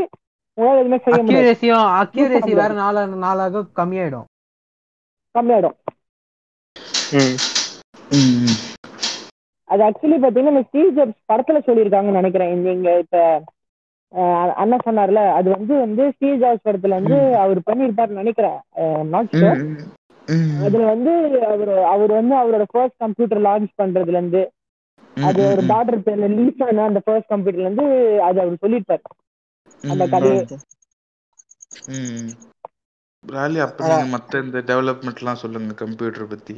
உங்களால எதுவுமே செய்ய முடியாது அக்யூரேசி வேற முடியாது. நாள நாளாக கம்மியாயிடும் கம்மியாயிடும். அது ஆக்சுவலி பாத்தீங்கன்னா இந்த ஸ்டீவ் ஜாப்ஸ் படத்துல சொல்லியிருக்காங்கன்னு நினைக்கிறேன். இங்க இப்ப அஹ், அண்ணன் சொன்னார்ல அது வந்து வந்து ஸ்டீவ் ஜாப்ஸ் படத்துல வந்து அவர் பண்ணியிருப்பாருன்னு நினைக்கிறேன். Not sure. அதுல வந்து அவர் அவர் வந்து அவரோட ஃபர்ஸ்ட் கம்ப்யூட்டர் லான்ச் பண்றதுல இருந்து அது ஒரு டாட்டர் பேர்ல லீசான அந்த ஃபர்ஸ்ட் கம்ப்யூட்டர்ல இருந்து அது அவர் சொல்லியிருப்பாரு. அந்த. கதையை. ராலி அப்ப மத்த இந்த டெவலப்மெண்ட்லாம் சொல்லுங்க கம்ப்யூட்டர் பத்தி.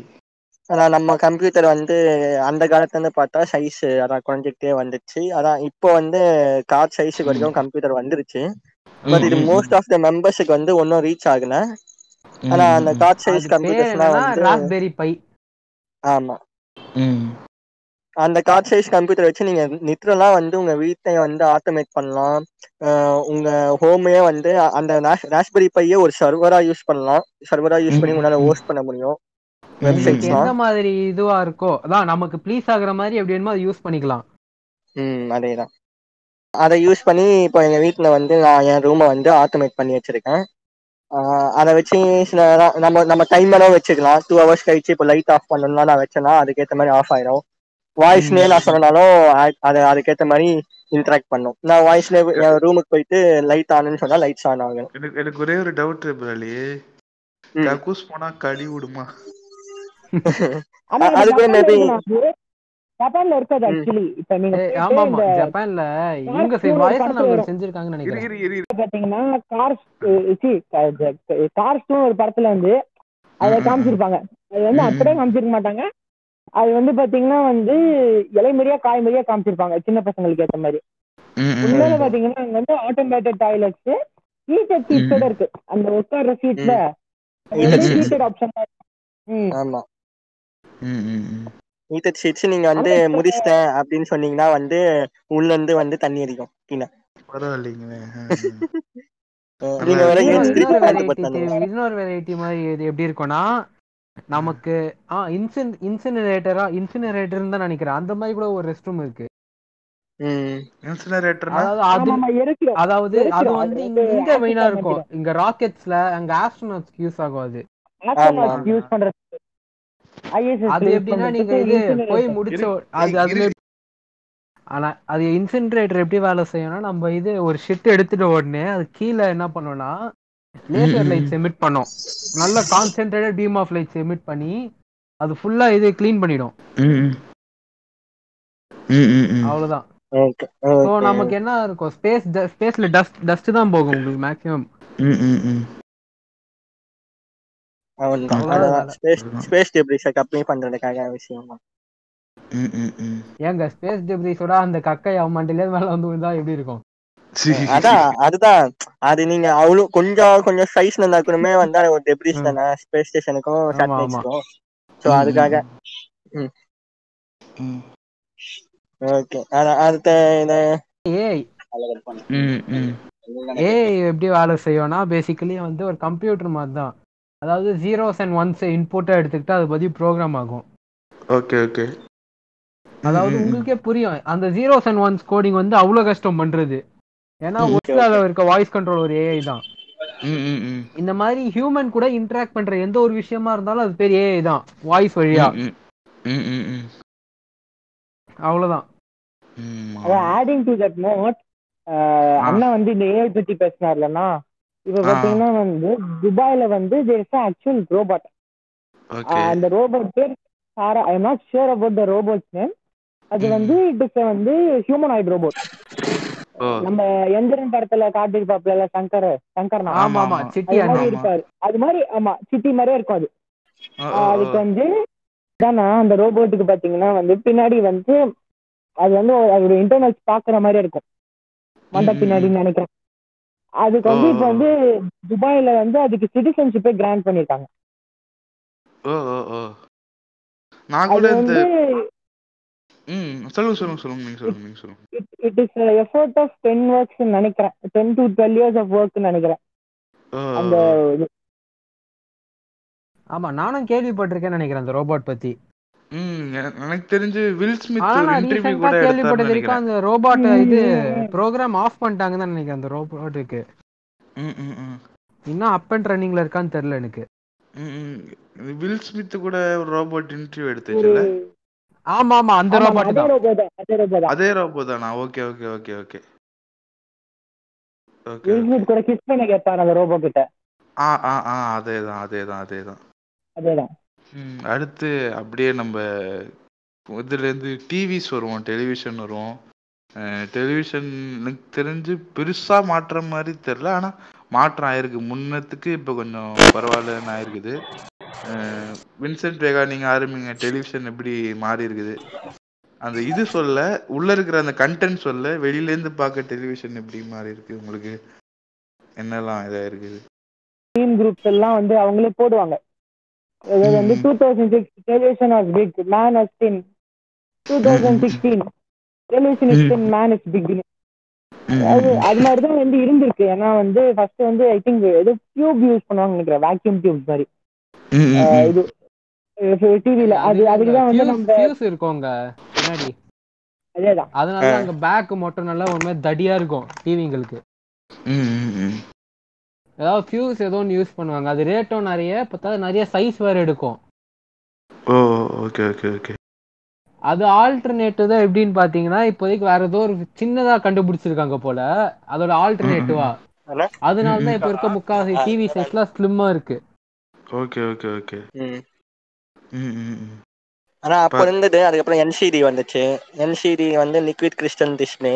ஆனா நம்ம கம்ப்யூட்டர் வந்து அந்த காலத்துல இருந்து பார்த்தா சைஸ் அதான் குறைஞ்சிக்கிட்டே வந்துச்சு. அதான் இப்போ வந்து கார்ட் சைஸுக்கு வரைக்கும் கம்ப்யூட்டர் வந்துருச்சு. பட் இது மோஸ்ட் ஆஃப் த மெம்பர்ஸுக்கு வந்து ஒன்றும் ரீச் ஆகல. ஆனா அந்த அது சைஸ் கம்ப்யூட்டர்ஸ்லாம் வந்து ராஸ்பெரி பை ஆமா. ம். அந்த கார்ட் சைஸ் கம்ப்யூட்டர் வச்சு நீங்க லிட்ரலா வந்து உங்க வீட்டை வந்து ஆட்டோமேட் பண்ணலாம். உங்க ஹோமையே வந்து அந்த ராஸ்பெரி பையே ஒரு சர்வரா யூஸ் பண்ணலாம். சர்வரா யூஸ் பண்ணி உங்களால ஹோஸ்ட் பண்ண முடியும். எந்த மாதிரி இதுவா இருக்கோ அதான் நமக்கு ப்ளீஸ் ஆகுற மாதிரி எப்படி வேணுமோ அதை யூஸ் பண்ணிக்கலாம். ம் அதேதான். அதை யூஸ் பண்ணி இப்போ எங்க வீட்ல வந்து நான் என் ரூமை வந்து ஆட்டோமேட் பண்ணி வச்சிருக்கேன். அதை வச்சு சில நேரம் நம்ம நம்ம டைமரும் வச்சுக்கலாம். டூ ஹவர்ஸ் கழிச்சு இப்போ லைட் ஆஃப் பண்ணணும்னா நான் வச்சேன்னா அதுக்கேற்ற மாதிரி ஆஃப் ஆயிடும் வாய்ஸ்லயே நான் சொன்னாலும் அது அதுக்கேற்ற மாதிரி இன்டராக்ட் பண்ணும். நான் வாய்ஸ்ல என் ரூமுக்கு போயிட்டு லைட் ஆனுன்னு சொன்னா லைட்ஸ் ஆன் ஆகும். எனக்கு எனக்கு ஒரே ஒரு டவுட் பிராலி. கக்கூஸ் போனா கடி விடுமா? ஆனா அது கூட ஜப்பான்ல maybe- இருக்கு நான் ஜப்பான்ல இருக்காது ம். ஆக்சுவலி இப்ப நீங்க ஆமா ஆமா. ஜப்பான்ல இவங்க வயசானவங்க. செஞ்சிருக்காங்கன்னு நினைக்கிறேன். பாத்தீங்கன்னா கார்ஸ் கார்ஸ்டும் ஒரு படத்துல வந்து அதை காமிச்சிருப்பாங்க. அது வந்து. அப்படியே காமிச்சிருக்க மாட்டாங்க. அது வந்து பாத்தீங்கன்னா வந்து இலைமறியா காய்மறியா காமிச்சிருப்பாங்க சின்ன பசங்களுக்கு ஏத்த மாதிரி. உண்மையில. பாத்தீங்கன்னா அங்க வந்து ஆட்டோமேட்டட் டாய்லெட்ஸ் ஹீட்டட் சீட்ஸோட இருக்கு. அந்த உட்கார்ற சீட்ல. ஹீட்டட் ஆப்ஷன் ஆமா. ம், ம், ம். ஹீட்டட் சீட்ஸ் நீங்க வந்து முடிச்சிட்டேன் அப்படின்னு சொன்னீங்கன்னா வந்து உள்ள இருந்து வந்து தண்ணி அடிக்கும் கீழே. பரவாயில்லைங்களே இன்னொரு வெரைட்டி மாதிரி இது எப்படி இருக்கும்னா நமக்கு ஆ இன்சின் இன்சினரேட்டரா இன்சினரேட்டர்னு தான் நினைக்கிறேன். அந்த மாதிரி கூட ஒரு ரெஸ்ட் ரூம் இருக்கு அதாவது அது. வந்து இங்க மெயினா இருக்கும். இங்க ராக்கெட்ஸ்ல அங்க ஆஸ்ட்ரோநாட்ஸ்க்கு யூஸ் ஆகும் அது. யூஸ் பண்றது ஐஎஸ்எஸ் அது எப்படின்னா நீங்க இது போய் முடிச்ச அது அதுல. ஆனா அது இன்சின்ரேட்டர் எப்படி வேலை செய்யும்னா நம்ம இது ஒரு ஷிட் எடுத்துட்ட உடனே அது கீழே என்ன பண்ணும்னா லேசர் லைட்ஸ் எமிட் பண்ணும். நல்ல concentrated beam of lights emit பண்ணி அது ஃபுல்லா இது க்ளீன் பண்ணிடும். ம், ம். ம், ம், ம். அவ்வளவுதான். ஓகே நமக்கு என்ன இருக்கும்? ஸ்பேஸ் ஸ்பேஸ்ல டஸ்ட் டஸ்ட் தான் போகும் உங்களுக்கு மேக்ஸிமம் ஸ்பேஸ் டெப்ரிஸை பண்றதுக்காக விஷயம். ஏங்க ஸ்பேஸ் டெப்ரிஸோட அந்த கக்கை அவன் மண்டிலே மேல வந்து விழுந்தா எப்படி இருக்கும். அதான் அதுதான். அது நீங்க அவ்வளவு கொஞ்சம் கொஞ்சம் சைஸ் இருந்தா கூடமே வந்து ஒரு டெப்ரிஸ். தானே. ஸ்பேஸ் ஸ்டேஷனுக்கும் சேட்டலைட்ஸ்க்கும் ம், அதுக்காக ம். ம். ஓகே அடுத்த இது. ஏய். ம், ம். ஏஐ எப்படி வேலை செய்யும்னா பேசிக்கலி வந்து ஒரு கம்ப்யூட்டர் மாதிரி தான் அதாவது ஜீரோஸ் அண்ட் ஒன்ஸ் இன்புட்டை எடுத்துக்கிட்டு அது பத்தி ப்ரோக்ராம் ஆகும். Okay okay. அதாவது. உங்களுக்கே புரியும். அந்த ஜீரோஸ் அண்ட் ஒன்ஸ் கோடிங் வந்து அவ்வளோ கஷ்டம் பண்றது. ஏன்னா ஒரிஜினல் இருக்க வாய்ஸ் கண்ட்ரோல் ஒரு ஏஐ தான். ம், ம், ம். இந்த மாதிரி ஹியூமன் கூட இன்டராக்ட் பண்ற எந்த ஒரு விஷயமா இருந்தாலும் அது பேர் ஏஐ தான். வாய்ஸ் வழியா. ம், ம், ம், ம். அவ்வளவுதான் ம், அதான் ஆடிங் டு தட் நோட் அண்ணா வந்து இந்த ஏஐ பத்தி பேசினார்லன்னா இப்ப. பாத்தீங்கன்னா வந்து துபாயில வந்து there is actual robot okay அந்த ரோபோட் பேர் Sara I am not sure about the robot name அது. வந்து இட் இஸ் வந்து ஹியூமனாய்ட் ரோபோட் நம்ம எந்திரன் படத்துல காட்டிருப்பாப்ல சங்கர் சங்கர். இருப்பாரு. அது மாதிரி ஆமா சிட்டி மாதிரியே இருக்கும் அது. அதுக்கு. வந்து தானா அந்த ரோபோட்டுக்கு பாத்தீங்கன்னா வந்து பின்னாடி வந்து அது வந்து அதோட இன்டர்னல்ஸ் பாக்குற மாதிரி இருக்கும். மண்ட பின்னாடின்னு நினைக்கிறேன். அதுக்கு வந்து இப்போ. வந்து துபாயில வந்து அதுக்கு சிட்டிசன்ஷிப்பே கிராண்ட் பண்ணிருக்காங்க. ஓ ஓ ஓ. நான் கூட இந்த வந்து ம் சொல்லுங்க சொல்லுங்க சொல்லுங்க நீங்க சொல்லுங்க நீங்க சொல்லுங்க. It is effort of ten works நினைக்கிறேன். Ten to twelve years of work நினைக்கிறேன். அந்த இது. ஆமா நானும் கேள்விப்பட்டிருக்கேன்னு நினைக்கிறேன் அந்த ரோபோட் பத்தி. எனக்கு தெரிஞ்சு வில் ஸ்மித் ஆனா ஒரு நான் இன்டர்வியூ ரீசெண்டா கூட எடுத்தாருன்னு கேள்விப்பட்டது வரைக்கும் அந்த ரோபோட் இது. ப்ரோக்ராம் ஆஃப் பண்ணிட்டாங்கன்னு தான் நினைக்கிறேன் அந்த ரோபோட்டுக்கு ம் ம் ம். இன்னும் அப் அண்ட் ரன்னிங்ல இருக்கான்னு தெரியல எனக்கு. வில் ஸ்மித் கூட ஒரு ரோபோட் இன்டர்வியூ எடுத்துச்சுல ஆமா ஆமா அந்த ரோபோட் தான். அதே ரோபோ தான். அதே ரோபோ தானா? Okay okay okay okay okay Will Smith கூட கிஸ் பண்ண கேட்பாரு அந்த ரோபோ கிட்ட ஆ ஆ ஆ அதேதான் அதேதான் அதேதான். அதேதான். ம், அடுத்து அப்படியே நம்ம இதுலேருந்து டிவிஸ் வருவோம் டெலிவிஷன் வருவோம். டெலிவிஷன் எனக்கு தெரிஞ்சு பெருசாக மாற்றம் மாதிரி தெரில ஆனால் மாற்றம் ஆயிருக்கு. முன்னத்துக்கு இப்போ கொஞ்சம் பரவாயில்லன்னு ஆயிருக்குது. வின்சென்ட் வேகா நீங்கள் ஆரம்பிங்க. டெலிவிஷன் எப்படி மாறி இருக்குது? அந்த இது சொல்ல உள்ள இருக்கிற அந்த கண்டென்ட் சொல்ல வெளியிலேருந்து பார்க்க டெலிவிஷன் எப்படி மாறி இருக்கு? உங்களுக்கு என்னெல்லாம் இதாக இருக்குது? டீம் குரூப்ஸ் எல்லாம் வந்து அவங்களே போடுவாங்க. வந்து. Two thousand six television was big man then two thousand sixteen television is man is big அது அது மாதிரி தான் வந்து இருந்திருக்கு. ஏன்னா வந்து ஃபர்ஸ்ட் வந்து ஐ திங்க் ஏதோ டியூப் யூஸ் பண்ணுவாங்க நினைக்கிறேன். வேக்யூம் டியூப் மாதிரி. அஹ் இது டிவில அது அதுக்கு தான் வந்து நம்ம ஃபியூஸ் இருக்குங்க பின்னாடி. அதேதான். அதனால தான் அங்க பேக் மட்டும் நல்லா ஒரு மாதிரி தடியா இருக்கும். டிவிங்களுக்கு ஏதாவது ஃபியூஸ் ஏதோ ஒன்று யூஸ் பண்ணுவாங்க. அது ரேட்டும் நிறைய பார்த்தா நிறைய சைஸ் வேற எடுக்கும். ஓ ஓகே ஓகே ஓகே அது ஆல்டர்னேட்டிவ் தான் எப்படின்னு பாத்தீங்கன்னா இப்போதைக்கு வேற ஏதோ ஒரு சின்னதா கண்டுபிடிச்சிருக்காங்க போல. அதோட ஆல்டர்னேட்டிவா? அதனால தான் இப்ப இருக்க முக்காவாசி டிவி சைஸ்லாம் ஸ்லிம்மா இருக்கு. ஓகே ஓகே ஓகே ம். ம் ம் ம். ஆனா அப்ப இருந்தது அதுக்கப்புறம் என்சிடி வந்துச்சு. என்சிடி வந்து லிக்விட் கிறிஸ்டல் டிஸ்பிளே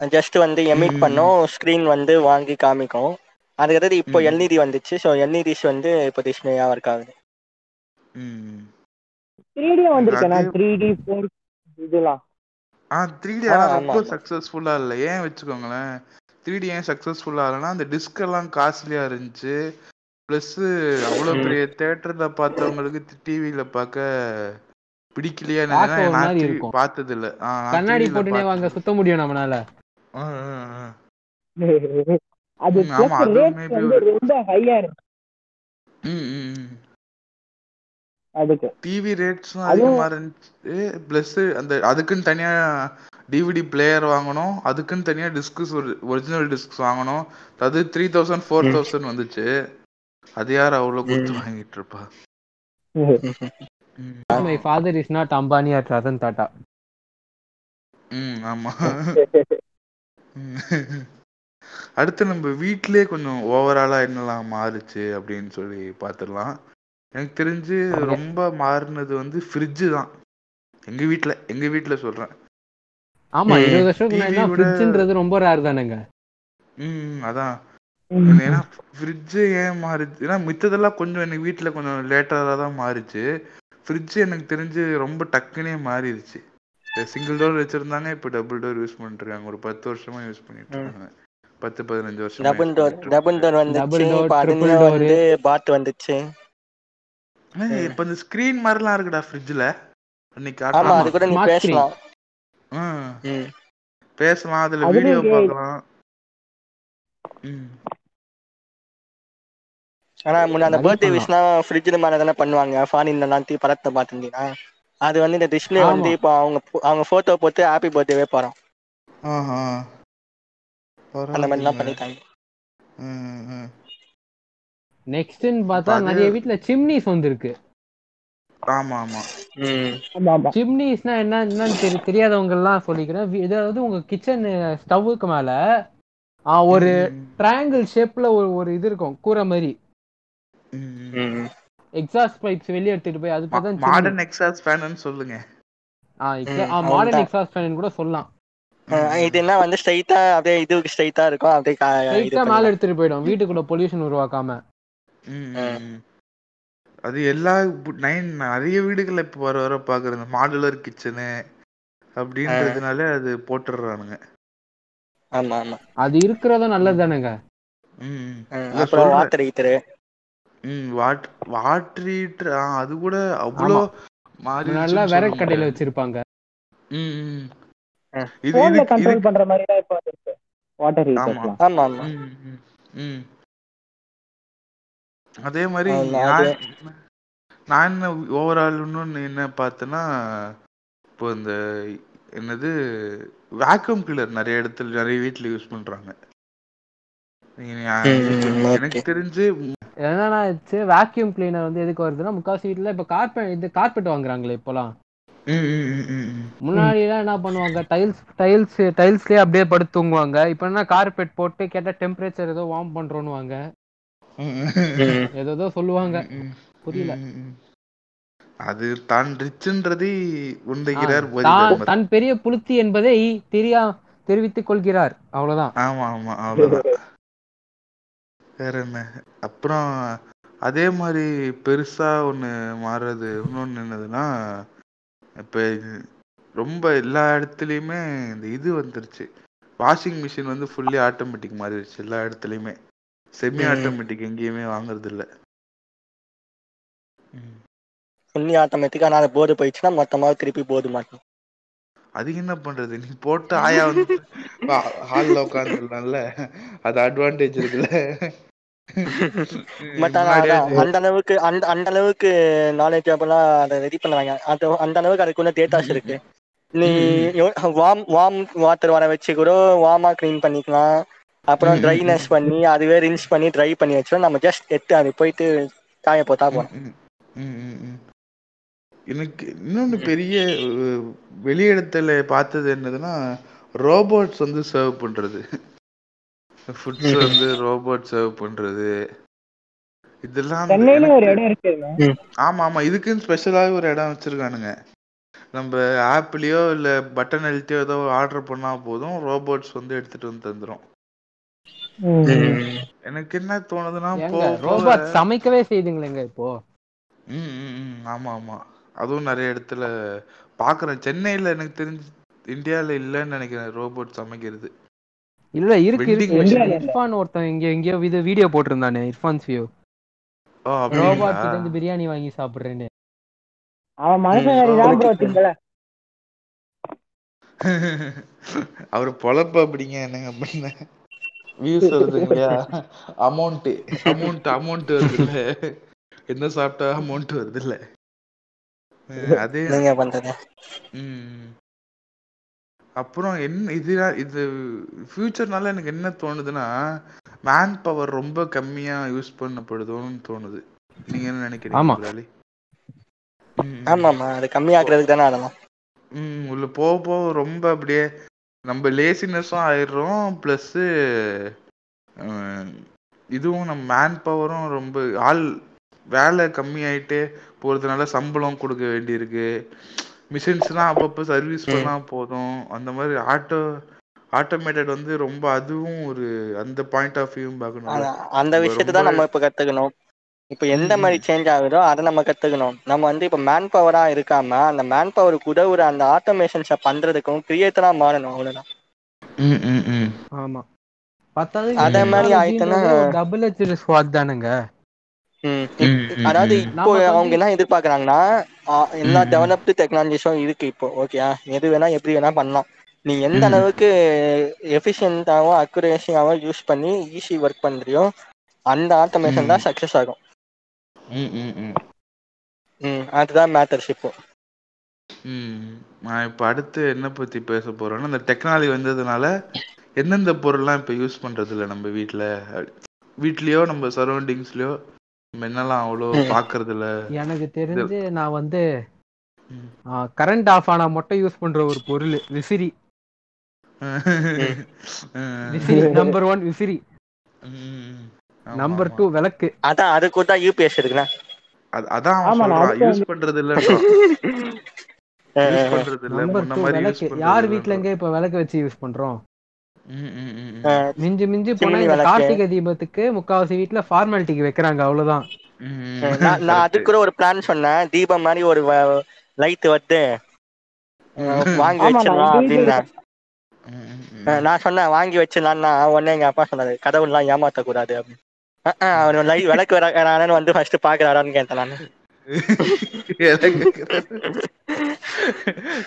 ஜஸ்ட் வந்து எமிட். பண்ணும் ஸ்க்ரீன் வந்து வாங்கி காமிக்கும். அதுக்கடுத்து இப்போ. எல்இடி வந்துச்சு ஸோ எல்இடிஸ் வந்து இப்போ டிஸ்பிளேயா ஒர்க் ஆகுது ம் த்ரீ டி வந்திருக்கேன் அது- த்ரீ டி ஃபோர் இதெல்லாம் ஆ த்ரீ டி ஆனால் ரொம்ப. சக்ஸஸ்ஃபுல்லாக இல்லை ஏன் வச்சுக்கோங்களேன் த்ரீ டி ஏன் சக்ஸஸ்ஃபுல்லாக இல்லைன்னா அந்த டிஸ்க் எல்லாம் காஸ்ட்லியாக இருந்துச்சு ப்ளஸ்ஸு அவ்வளோ. பெரிய தேட்டரில் பார்த்தவங்களுக்கு டிவியில் பார்க்க பிடிக்கலையா நான் மாதிரி 3D இருக்கும். பார்த்தது இல்லை கண்ணாடி 3D ல போட்டுனே வாங்க. சுத்த முடியும் நம்மளால ஆ, ஆ, ஆ. *laughs* அது ரேட் வந்து ரொம்ப ஹையா இருக்கு. ம் ம் ம். அதுக்கு. டிவி ரேட்ஸும் அதிகமாக இருந்துச்சு. ப்ளஸ் அந்த அதுக்குன்னு தனியாக டிவிடி பிளேயர் வாங்கணும். அதுக்குன்னு தனியாக டிஸ்க்ஸ் ஒரு ஒரிஜினல் டிஸ்க்ஸ் வாங்கணும். அது த்ரீ தௌசண்ட் ஃபோர் தௌசண்ட் வந்துச்சு. அது யார் அவ்வளோ கொடுத்து ம். வாங்கிட்டு இருப்பா? ம். Father is not Ambani or Ratan Tata ம் ஆமா. *laughs* அடுத்து நம்ம வீட்டிலே கொஞ்சம் ஓவராலா என்னெல்லாம் மாறுச்சு அப்படின்னு சொல்லி பார்த்துடலாம் எனக்கு தெரிஞ்சு ரொம்ப மாறினது வந்து ஃப்ரிட்ஜு தான். எங்க வீட்ல எங்க வீட்ல சொல்றேன். ஆமா ம். இருபது வருஷத்துக்கு ரொம்ப ரேர் தானேங்க. ம் அதான். ஏன்னா ஃப்ரிட்ஜு ஏன் மாறுச்சு? ஏன்னா மித்ததெல்லாம் கொஞ்சம் எனக்கு வீட்டில் கொஞ்சம் லேட்டராக தான் மாறிச்சு. ஃப்ரிட்ஜு எனக்கு தெரிஞ்சு ரொம்ப டக்குனே மாறிடுச்சு. சிங்கிள் டோர் வச்சிருந்தாங்க இப்போ டபுள் டோர் யூஸ் பண்ணிட்டு இருக்காங்க. ஒரு பத்து வருஷமா யூஸ் பண்ணிட்டு இருக்காங்க. பத்து பதினஞ்சு வருஷம் டபுள் டோர் டபுள் டோர் வந்துச்சு door. வந்து பாத் வந்துச்சு இப்போ இந்த ஸ்க்ரீன் மாதிரிலாம் இருக்குடா ஃப்ரிட்ஜில் அன்னைக்கு ஆமா. அது கூட நீ. பேசலாம் ம் ம். பேசலாம் அதுல வீடியோ பார்க்கலாம் ம் ஆனா முன்ன அந்த பர்த்டே. விஷலாம் ஃப்ரிட்ஜில் மேலே தானே பண்ணுவாங்க ஃபாரின்ல எல்லாம் தீ படத்தை பார்த்துருந்தீங்கன்னா அது வந்து இந்த டிஸ்பிளே. வந்து இப்போ அவங்க அவங்க போட்டோ போட்டு ஹாப்பி பர்த்டேவே போறோம் ஆஹா அந்த மாதிரிலாம். பண்ணிட்டாங்க. நெக்ஸ்ட்னு பார்த்தா நிறைய வீட்ல சிம்னிஸ் வந்திருக்கு. ஆமா ஆமா ம். ஆமா ஆமா. சிம்னிஸ்னா என்ன என்னன்னு தெரி தெரியாதவங்க எல்லாம் சொல்லிக்கிறேன் இதாவது உங்க கிச்சன் ஸ்டவ்வுக்கு மேல ஆ, ஒரு ட்ரையாங்கிள் ஷேப்ல ஒரு ஒரு இது இருக்கும். கூரை மாதிரி. ம், ம். ம் எக்ஸாஸ்ட் பைப்ஸ் வெளியே எடுத்துட்டு போய் அது தான் மாடர்ன் எக்ஸாஸ் ஃபேன்னு சொல்லுங்க. ம், மாடர்ன். எக்ஸாஸ்ட் ஃபேன் கூட சொல்லலாம். அஹ் இது என்ன வந்து ஸ்ட்ரைட்டா அப்படியே இதுக்கு ஸ்ட்ரைட்டா இருக்கும். அப்படியே மேல. எடுத்துட்டு போயிடும். வீட்டுக்குள்ள பொல்யூஷன் உருவாக்காம. அது எல்லா நைன் நிறைய வீடுகள்ல இப்ப வர வர பாக்குறது மாடுலர் கிச்சனு அப்படின்றதுனால அது போட்டுடுறானுங்க. ஆமா ஆமா. அது இருக்கிறதும் நல்லது தானேங்க? அப்புறம். வாட்டர் ஹீட்டரு ம் வாட் வாட்டர் ஹீட்டர் அது கூட அவ்வளோ மாறி நல்லா விறகு கடையில வச்சிருப்பாங்க. ம். போன்ல இதுக்கு கண்ட்ரோல் பண்ற மாதிரி தான் இப்போ இருக்கு வாட்டர் ஆமா ஹீட்டர்ஸ்லாம் ஆமா ஆமா. அதே மாதிரி நான் நான் என்ன ஓவரால் இன்னொன்னு என்ன பார்த்தேன்னா இப்போ இந்த என்னது வேக்யூம் கிளர் நிறைய இடத்துல நிறைய வீட்டில் யூஸ் பண்றாங்க எனக்கு. தெரிஞ்சு என்னன்னா வேக்யூம் கிளீனர் வந்து எதுக்கு வருதுன்னா முக்காசி வீட்டுல இப்ப கார்பெட் இது கார்பெட் வாங்குறாங்களே இப்போலாம். முன்னாடி எல்லாம் என்ன பண்ணுவாங்க? டைல்ஸ் டைல்ஸ் டைல்ஸ்லயே அப்படியே படுத்து தூங்குவாங்க. இப்ப என்ன கார்பெட் போட்டு கேட்டா டெம்பரேச்சர் ஏதோ வார்ம் பண்றோம்னுவாங்க. ஏதோ சொல்லுவாங்க. புரியல. அது தான் ரிச்சுன்றதை உண்டைகிறார் தன் பெரிய புளுத்தி என்பதை தெரியா தெரிவித்துக் கொள்கிறார். அவ்வளவுதான். ஆமா ஆமா அவ்வளவுதான். வேற என்ன? அப்புறம் அதே மாதிரி பெருசா ஒண்ணு மாறுறது இன்னொன்னு என்னதுன்னா இப்ப ரொம்ப எல்லா இடத்துலயுமே இந்த இது வந்துருச்சு. வாஷிங் மிஷின் வந்து ஃபுல்லி ஆட்டோமேட்டிக் மாறிடுச்சு எல்லா இடத்துலயுமே. செமி. ஆட்டோமேட்டிக் எங்கேயுமே வாங்குறது இல்ல. ஃபுல்லி ஆட்டோமேட்டிக்கா நான் போர்டு போயிடுச்சுன்னா மொத்தமா திருப்பி போர்டு மாட்டோம் அது என்ன பண்றது? நீ போட்டு ஆயா வந்து *laughs* ஹால்ல உட்காந்துடலாம்ல அது அட்வான்டேஜ் இருக்குல்ல? *laughs* பட் ஆனா அந்த அளவுக்கு அந்த அந்த அளவுக்கு நாலேஜ் அப்பெல்லாம் அதை ரெடி பண்ணுவாங்க. அது அந்த அளவுக்கு அதுக்குள்ள டேட்டாஸ் இருக்கு. நீ வார்ம் வார்ம் வாட்டர் வர வச்சு கூட வார்மா க்ளீன் பண்ணிக்கலாம். அப்புறம் ட்ரைனஸ் பண்ணி அதுவே ரின்ஸ் பண்ணி ட்ரை பண்ணி வச்சோம் நம்ம ஜஸ்ட் எடுத்து அது போயிட்டு காய போட்டா போறோம் ம், ம், ம், ம். எனக்கு இன்னொன்னு பெரிய வெளியிடத்துல பார்த்தது என்னதுன்னா ரோபோட்ஸ் வந்து சர்வ் பண்றது. ஃபுட்ஸ். வந்து ரோபோட் சர்வ் பண்றது. இதெல்லாம் சென்னையில ஒரு எனக்கு- இடம் இருக்குங்க ஆமா ஆமா. இதுக்குன்னு ஸ்பெஷலாவே ஒரு இடம் வச்சிருக்கானுங்க. நம்ம ஆப்லயோ இல்ல பட்டன் அழுத்தியோ ஏதோ ஆர்டர் பண்ணா போதும் ரோபோட்ஸ் வந்து எடுத்துட்டு வந்து தந்துரும். எனக்கு என்ன தோணுதுன்னா ரோபோட் சமைக்கவே செய்துங்களேங்க இப்போ. ம், ம். ஆமா ஆமா. அதுவும் நிறைய இடத்துல பாக்குறேன். சென்னையில எனக்கு தெரிஞ்சு இந்தியால இல்லைன்னு நினைக்கிறேன் ரோபோட் சமைக்கிறது. இல்ல இருக்கு இருக்கு. ஒருத்தன் இங்க எங்கேயோ இது வீடியோ போட்டிருந்தானே இர்ஃபான் வியூ ஓ ரோபோட் கிட்ட இருந்து பிரியாணி வாங்கி சாப்பிடுறேன்னு. அவன் மனுஷன் *laughs* அவர் பொழப்பு அப்படிங்க என்னங்க பண்ண? வியூஸ் வருது இல்லையா அமௌண்ட் அமௌண்ட் அமௌண்ட் வருது இல்ல என்ன சாப்பிட்டா அமௌண்ட் வருது இல்ல அதே நீங்க பண்றது ம். அப்புறம் என்ன இது இது ஃபியூச்சர்னால எனக்கு என்ன தோணுதுன்னா மேன் பவர் ரொம்ப கம்மியா யூஸ் பண்ணப்படுதோன்னு தோணுது. நீங்க என்ன நினைக்கிறீங்க ஆமா. முதலாளி? ம், ஆமா ஆமா அது கம்மியாக்குறதுக்கு தானே அதெல்லாம் ம் உள்ள போக போக ரொம்ப அப்படியே நம்ம லேசினஸும் ஆயிடுறோம் ப்ளஸ்ஸு இதுவும் நம்ம மேன் பவரும் ரொம்ப ஆள் வேலை கம்மியாயிட்டே போகிறதுனால சம்பளம் கொடுக்க வேண்டியிருக்கு. மிஷின்ஸ்லாம் அப்பப்போ சர்வீஸ் ம். பண்ணா போதும். அந்த மாதிரி ஆட்டோ ஆட்டோமேட்டட் வந்து ரொம்ப அதுவும் ஒரு அந்த பாயிண்ட் ஆஃப் வியூ பார்க்கணும்ல அதான், அந்த விஷயத்தை தான் நம்ம இப்ப கத்துக்கணும். இப்ப எந்த மாதிரி. சேஞ்ச் ஆகுதோ அதை நம்ம கத்துக்கணும். நம்ம வந்து இப்ப மேன் பவரா இருக்காம அந்த மேன் பவருக்கு உதவுற அந்த ஆட்டோமேஷன்ஸை பண்றதுக்கும் கிரியேட்டரா மாறணும் அவ்வளவுதான். ம் ம் ம். ஆமா. பத்தாவது அதே மாதிரி ஆயிட்டுன்னா- டபுள் ஹெச் ஸ்வாட் தானுங்க. ம். அதாவது. இப்போ அவங்க என்ன எதிர்பார்க்கறாங்கன்னா எல்லா. டெவலப்டு டெக்னாலஜிஸும் இருக்கு இப்போ ஓகே எது வேணா எப்படி வேணா பண்ணலாம் நீ எந்த. அளவுக்கு எஃபிஷியன்டாவும் அக்குரேசியாவும் யூஸ் பண்ணி ஈஸி ஒர்க் பண்றியோ அந்த ஆட்டோமேஷன். தான் சக்சஸ் ஆகும் ம் ம் ம் ம் அதுதான் மேட்டர்ஸ் இப்போ ம் நான் இப்போ அடுத்து என்ன பற்றி பேச போகிறேன்னா இந்த டெக்னாலஜி வந்ததுனால எந்தெந்த பொருள்லாம் இப்போ யூஸ் பண்ணுறது இல்லை நம்ம வீட்டில் வீட்லேயோ நம்ம சரௌண்டிங்ஸ்லேயோ நம்ம என்னெல்லாம் அவ்வளோ *laughs* ம். பார்க்கறது இல்ல எனக்கு தெரிஞ்சு நான் வந்து. கரண்ட் ஆஃப் ஆனா மட்டும் யூஸ் பண்ற ஒரு பொருள் விசிறி. *laughs* விசிறி நம்பர் ஒன் விசிறி. நம்பர். டூ விளக்கு. அதான் அதுக்கு தான் யூபிஎஸ் இருக்குண்ணா அது- அதான் யூஸ் பண்றது இல்லன்றான் யூஸ் பண்றது இல்ல நம்பர் டூ மாதிரி யூஸ் விளக்கு. யார் இல்லன்றான். வீட்ல எங்க இப்ப விளக்கு வச்சு யூஸ் பண்றோம்? மிஞ்சி மிஞ்சி போனா இந்த. கார்த்திகை தீபத்துக்கு முக்காவாசி வீட்ல ஃபார்மாலிட்டிக்கு வைக்கிறாங்க அவ்வளவுதான். நான். அதுக்கு கூட ஒரு பிளான் சொன்னேன். தீபம் மாதிரி ஒரு லைட் வந்து வாங்கி வச்சிடலாம் அப்படின்னா. நான் சொன்னேன் வாங்கி வச்சிடலான்னா உடனே எங்க அப்பா சொன்னாரு கடவுள்லாம் ஏமாத்த கூடாது அப்படின்னு. அஹ் அஹ் அவர் லை விளக்கு வரான்னு வந்து ஃபர்ஸ்ட் பாக்குறாரான்னு கேட்டேன் நான்.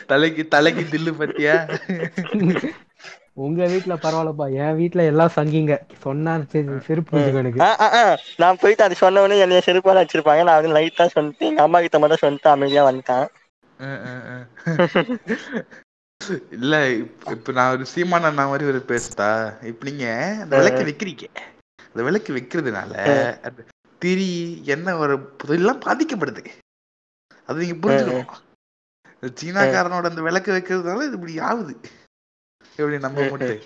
தலைக்கு தலைக்கு தில்லு பத்தியா? உங்க வீட்ல பரவாயில்லப்பா. என் வீட்ல எல்லாம் சங்கிங்க. சொன்னா சரி, செருப்பு எனக்கு. நான் போயிட்டு அது சொன்ன உடனே என்னைய செருப்பால வச்சிருப்பாங்க நான் வந்து லைட்டா சொல்லிட்டு எங்க அம்மா கிட்ட மட்டும் சொல்லிட்டு அமைதியா வந்துட்டேன். இல்ல இப்ப இப்ப நான் ஒரு சீமான அண்ணா மாதிரி ஒரு பேசுதா இப்ப நீங்க அந்த விளக்கு வைக்கிறீங்க. அந்த விளக்கு வைக்கிறதுனால திரி என்ன ஒரு இதெல்லாம் பாதிக்கப்படுது. அது நீங்க புரிஞ்சுக்கணும். இந்த சீனாக்காரனோட அந்த விளக்கு வைக்கிறதுனால இது இப்படி ஆகுது. எப்படி நம்ம மட்டும்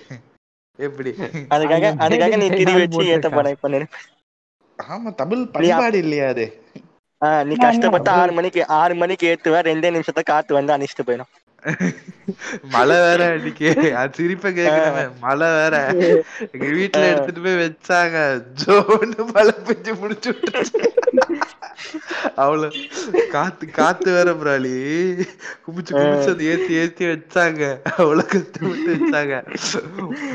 எப்படி? அதுக்காக அதுக்காக நீ திரி வச்சு ஏத்த இப்ப நினை ஆமா தமிழ் பண்பாடு இல்லையா அது? நீ கஷ்டப்பட்டு ஆறு மணிக்கு ஆறு மணிக்கு ஏத்துவ ரெண்டே நிமிஷத்தை காத்து வந்து அணிச்சிட்டு போயிடும். *laughs* மழை வேற அன்னைக்கு அது சிரிப்ப கேக்குறமே மழை வேற. எங்க வீட்டுல எடுத்துட்டு போய் வச்சாங்க. ஜோன்னு மழை பெஞ்சு முடிச்சு அவ்வளவு. காத்து காத்து வேற பிராலி. குமிச்சு குமிச்சு அது ஏத்தி ஏத்தி வச்சாங்க. அவ்வளவு கஷ்டப்பட்டு வச்சாங்க.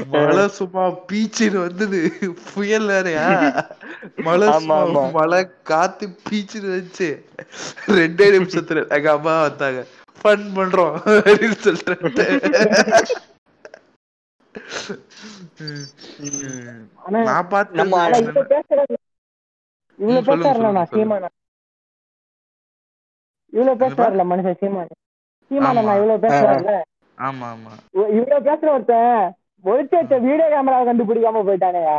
மழை சும்மா பீச்சின்னு வந்தது. புயல் வேறயா? மழை சும்மா. மழை காத்து பீச்சின்னு வச்சு ரெண்டே நிமிஷத்துல எங்க அம்மா வந்தாங்க. ஃபன் பண்றோம் அப்படின்னு சொல்லிட்டு. நான் பார்த்து இவ்வளவு சொல்லுங்க, சீமான. இவ்வளவு மனுஷன் சீமான. சீமான. நான் இவ்வளவு பேசுறாருல ஆமா ஆமா. இவ- இவ்வளவு பேசுற ஒருத்தன் வச்ச வீடியோ கேமராவை கண்டுபிடிக்காம போயிட்டானேயா?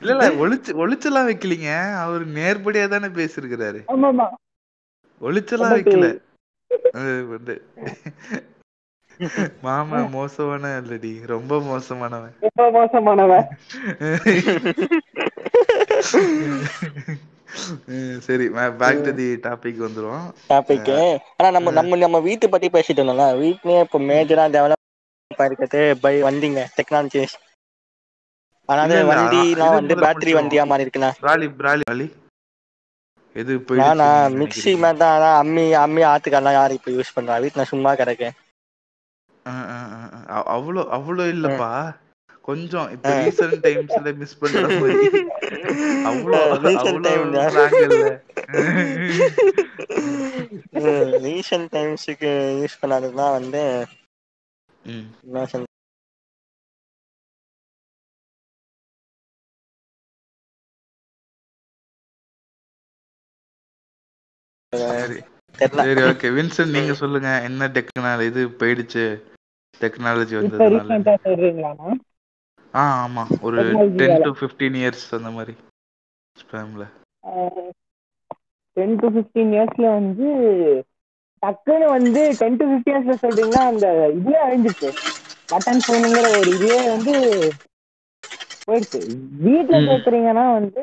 இல்ல இல்ல ஒளிச்சு ஒளிச்செல்லாம் வைக்கலீங்க. அவர் நேர்படியா தானே பேசிருக்கிறாரு ஆமா பட் வைக்கல. *laughs* அது வந்து *laughs* மாமா மோசமான இல்லடி ரொம்ப மோசமானவன். ரொம்ப மோசமானவன். *laughs* ம், சரி பேக் டு தி டாபிக் வந்துரும். டாபிக் ஆனா நம்ம நம்ம நம்ம வீட்டு பத்தி பேசிட்டு இருந்தோம்ல வீட்லயே இப்போ மேஜரா டெவலப் இருக்கிறது பை வண்டிங்க டெக்னாலஜிஸ் அதாவது இது வந்து பேட்டரி வண்டியா மாறி இருக்குண்ணா பிராலி பிராலி பிராலி எது நானா மிக்ஸி மாதிரி தான் ஆனா அம்மி அம்மி ஆத்துக்கெல்லாம் யாரு இப்போ யூஸ் பண்றா? வீட்டுல சும்மா கிடக்கு அவ்வளோ அவ்வளோ இல்லப்பா. கொஞ்சம் இப்ப ரீசன்ட் டைம்ஸ்ல மிஸ் பண்ற மாதிரி. அவ்வளோ ரீசன்ட் டைம்ஸுக்கு யூஸ் பண்ணாததுதான் வந்து. என்ன சரி. ஓகே வின்சன் நீங்க சொல்லுங்க. என்ன டெக்னாலஜி இது போயிடுச்சு? டெக்னாலஜி சொல்றீங்களாண்ணா ஆ ஆமா. ஒரு Technology டென் வேலை. டு ஃபிஃப்டீன் இயர்ஸ் அந்த மாதிரி. ஸ்பேம்ல டென் டு ஃபிஃப்டீன் இயர்ஸ்ல வந்து டக்குன்னு வந்து டென் டு ஃபிஃப்டீன் இயர்ஸ்ல சொல்றீங்கன்னா அந்த இதுவே அழிஞ்சிச்சு பட்டன் ஃபோனுங்கிற ஒரு இதுவே வந்து போயிடுச்சு. வீட்ல ம். கேக்குறீங்கன்னா வந்து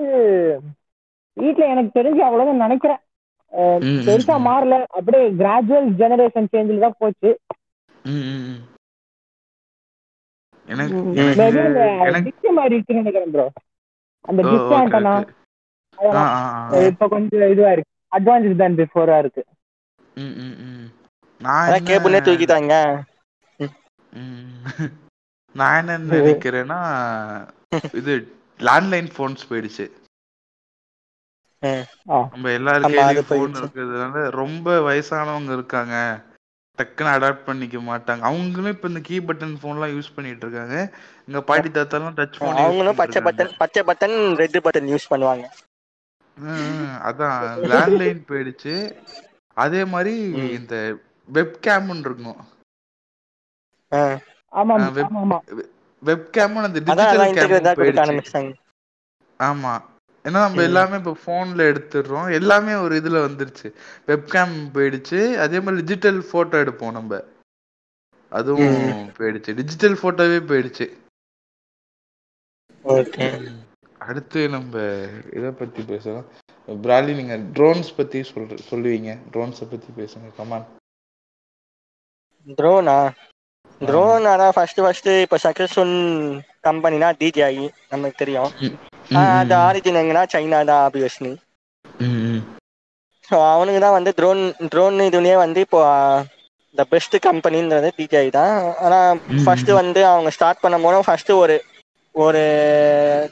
வீட்ல எனக்கு தெரிஞ்சு அவ்வளவுதான் நினைக்கிறேன். பெருசா. மாறல அப்படியே கிராஜுவல் ஜெனரேஷன் சேஞ்சில் தான் போச்சு அந்த எனக்கு டிஸ்க் மாதிரி இருக்குன்னு நினைக்கிறேன் ப்ரோ அந்த oh, disk okay, antenna okay. ஆ, அதெல்லாம் ஆ, ஆ. இப்ப கொஞ்சம் இதுவா இருக்கு அட்வான்ஸ் தான் பிஃபோரா இருக்கு ம், ம், ம். நான் கேபிளே தூக்கிட்டாங்க. *laughs* நான் என்ன நினைக்கிறேன்னா இது லேண்ட்லைன் போன்ஸ் போயிடுச்சு. நம்ம எல்லாரு கையிலயும். இருக்கிறதுனால ரொம்ப வயசானவங்க இருக்காங்க. டக்குன்னு அடாப்ட் பண்ணிக்க மாட்டாங்க. அவங்களும் இப்ப இந்த கீ பட்டன் போன்லாம் யூஸ் பண்ணிட்டு இருக்காங்க. எங்க பாட்டி தாத்தாலாம் டச் போன் அவங்களும் பச்சை பட்டன் பச்சை பட்டன் ரெட் பட்டன் யூஸ் பண்ணுவாங்க. அதான் லேண்ட்லைன் போயிடுச்சு. அதே மாதிரி. இந்த வெப் கேம்னு இருக்கும். ஆ. ஆமா ஆ, web- ஆமா. ஆமா வெப் கேமும் அந்த டிஜிட்டல் கொடுக்க போயிடுச்சு. ஆமா. ஏன்னா நம்ம. எல்லாமே இப்போ ஃபோன்ல எடுத்துடுறோம். எல்லாமே ஒரு இதுல வந்துருச்சு. வெப்கேம் போயிடுச்சு. அதே மாதிரி டிஜிட்டல் போட்டோ எடுப்போம் நம்ம. அதுவும் போயிடுச்சு. டிஜிட்டல் போட்டோவே போயிடுச்சு. அடுத்து நம்ம இதை பத்தி பேசலாம். பிராலி நீங்க ட்ரோன்ஸ் பத்தி சொல்ற சொல்லுவீங்க. ட்ரோன்ஸை பத்தி பேசுங்க. கமான் ட்ரோனா ட்ரோன் அதான் ஃபர்ஸ்ட் ஃபர்ஸ்ட் இப்போ சக்சஸ்ஃபுல் கம்பெனினா டிஜிஐ நமக்கு தெரியும். அது ஆரிஜின் எங்கன்னா சைனா தான் ஆப்வியஸ்லி ஸோ அவனுக்கு தான் வந்து ட்ரோன் ட்ரோன் இதுலயே வந்து இப்போ த பெஸ்ட் கம்பெனின்றது டிஜே தான். ஆனா ம், ஃபர்ஸ்ட். வந்து அவங்க ஸ்டார்ட் பண்ணும் போதும் ஃபர்ஸ்ட் ஒரு ஒரு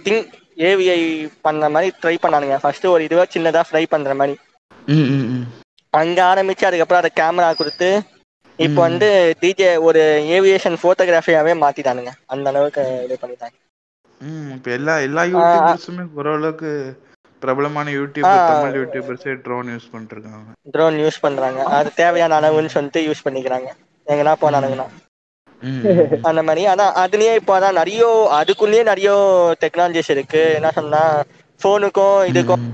திங் ஏவிஐ பண்ண மாதிரி ட்ரை பண்ணானுங்க. ஃபர்ஸ்ட் ஒரு இதுவா சின்னதா ஃப்ரை பண்ற மாதிரி. அங்க ஆரம்பிச்சு அதுக்கப்புறம் அதை கேமரா கொடுத்து இப்போ. வந்து டிஜே ஒரு ஏவியேஷன் போட்டோகிராஃபியாவே மாத்திட்டானுங்க. அந்த அளவுக்கு இது பண்ணிட்டாங்க. ம், இப்ப எல்லா எல்லா யூடியூபர்ஸுமே ஓரளவுக்கு பிரபலமான யூடியூபர். தமிழ் யூடியூபர்ஸே ட்ரோன் யூஸ் பண்ணிட்டு இருக்காங்க ட்ரோன் யூஸ் பண்றாங்க அது தேவையான அளவுன்னு சொல்லிட்டு யூஸ் பண்ணிக்கிறாங்க. எங்கன்னா போனானுங்கன்னா. அந்த மாதிரி. ஆனா அதுலயே இப்போ அதான் நிறைய அதுக்குள்ளேயே நிறைய டெக்னாலஜிஸ் இருக்கு. என்ன சொன்னா ஃபோனுக்கும் இதுக்கும்.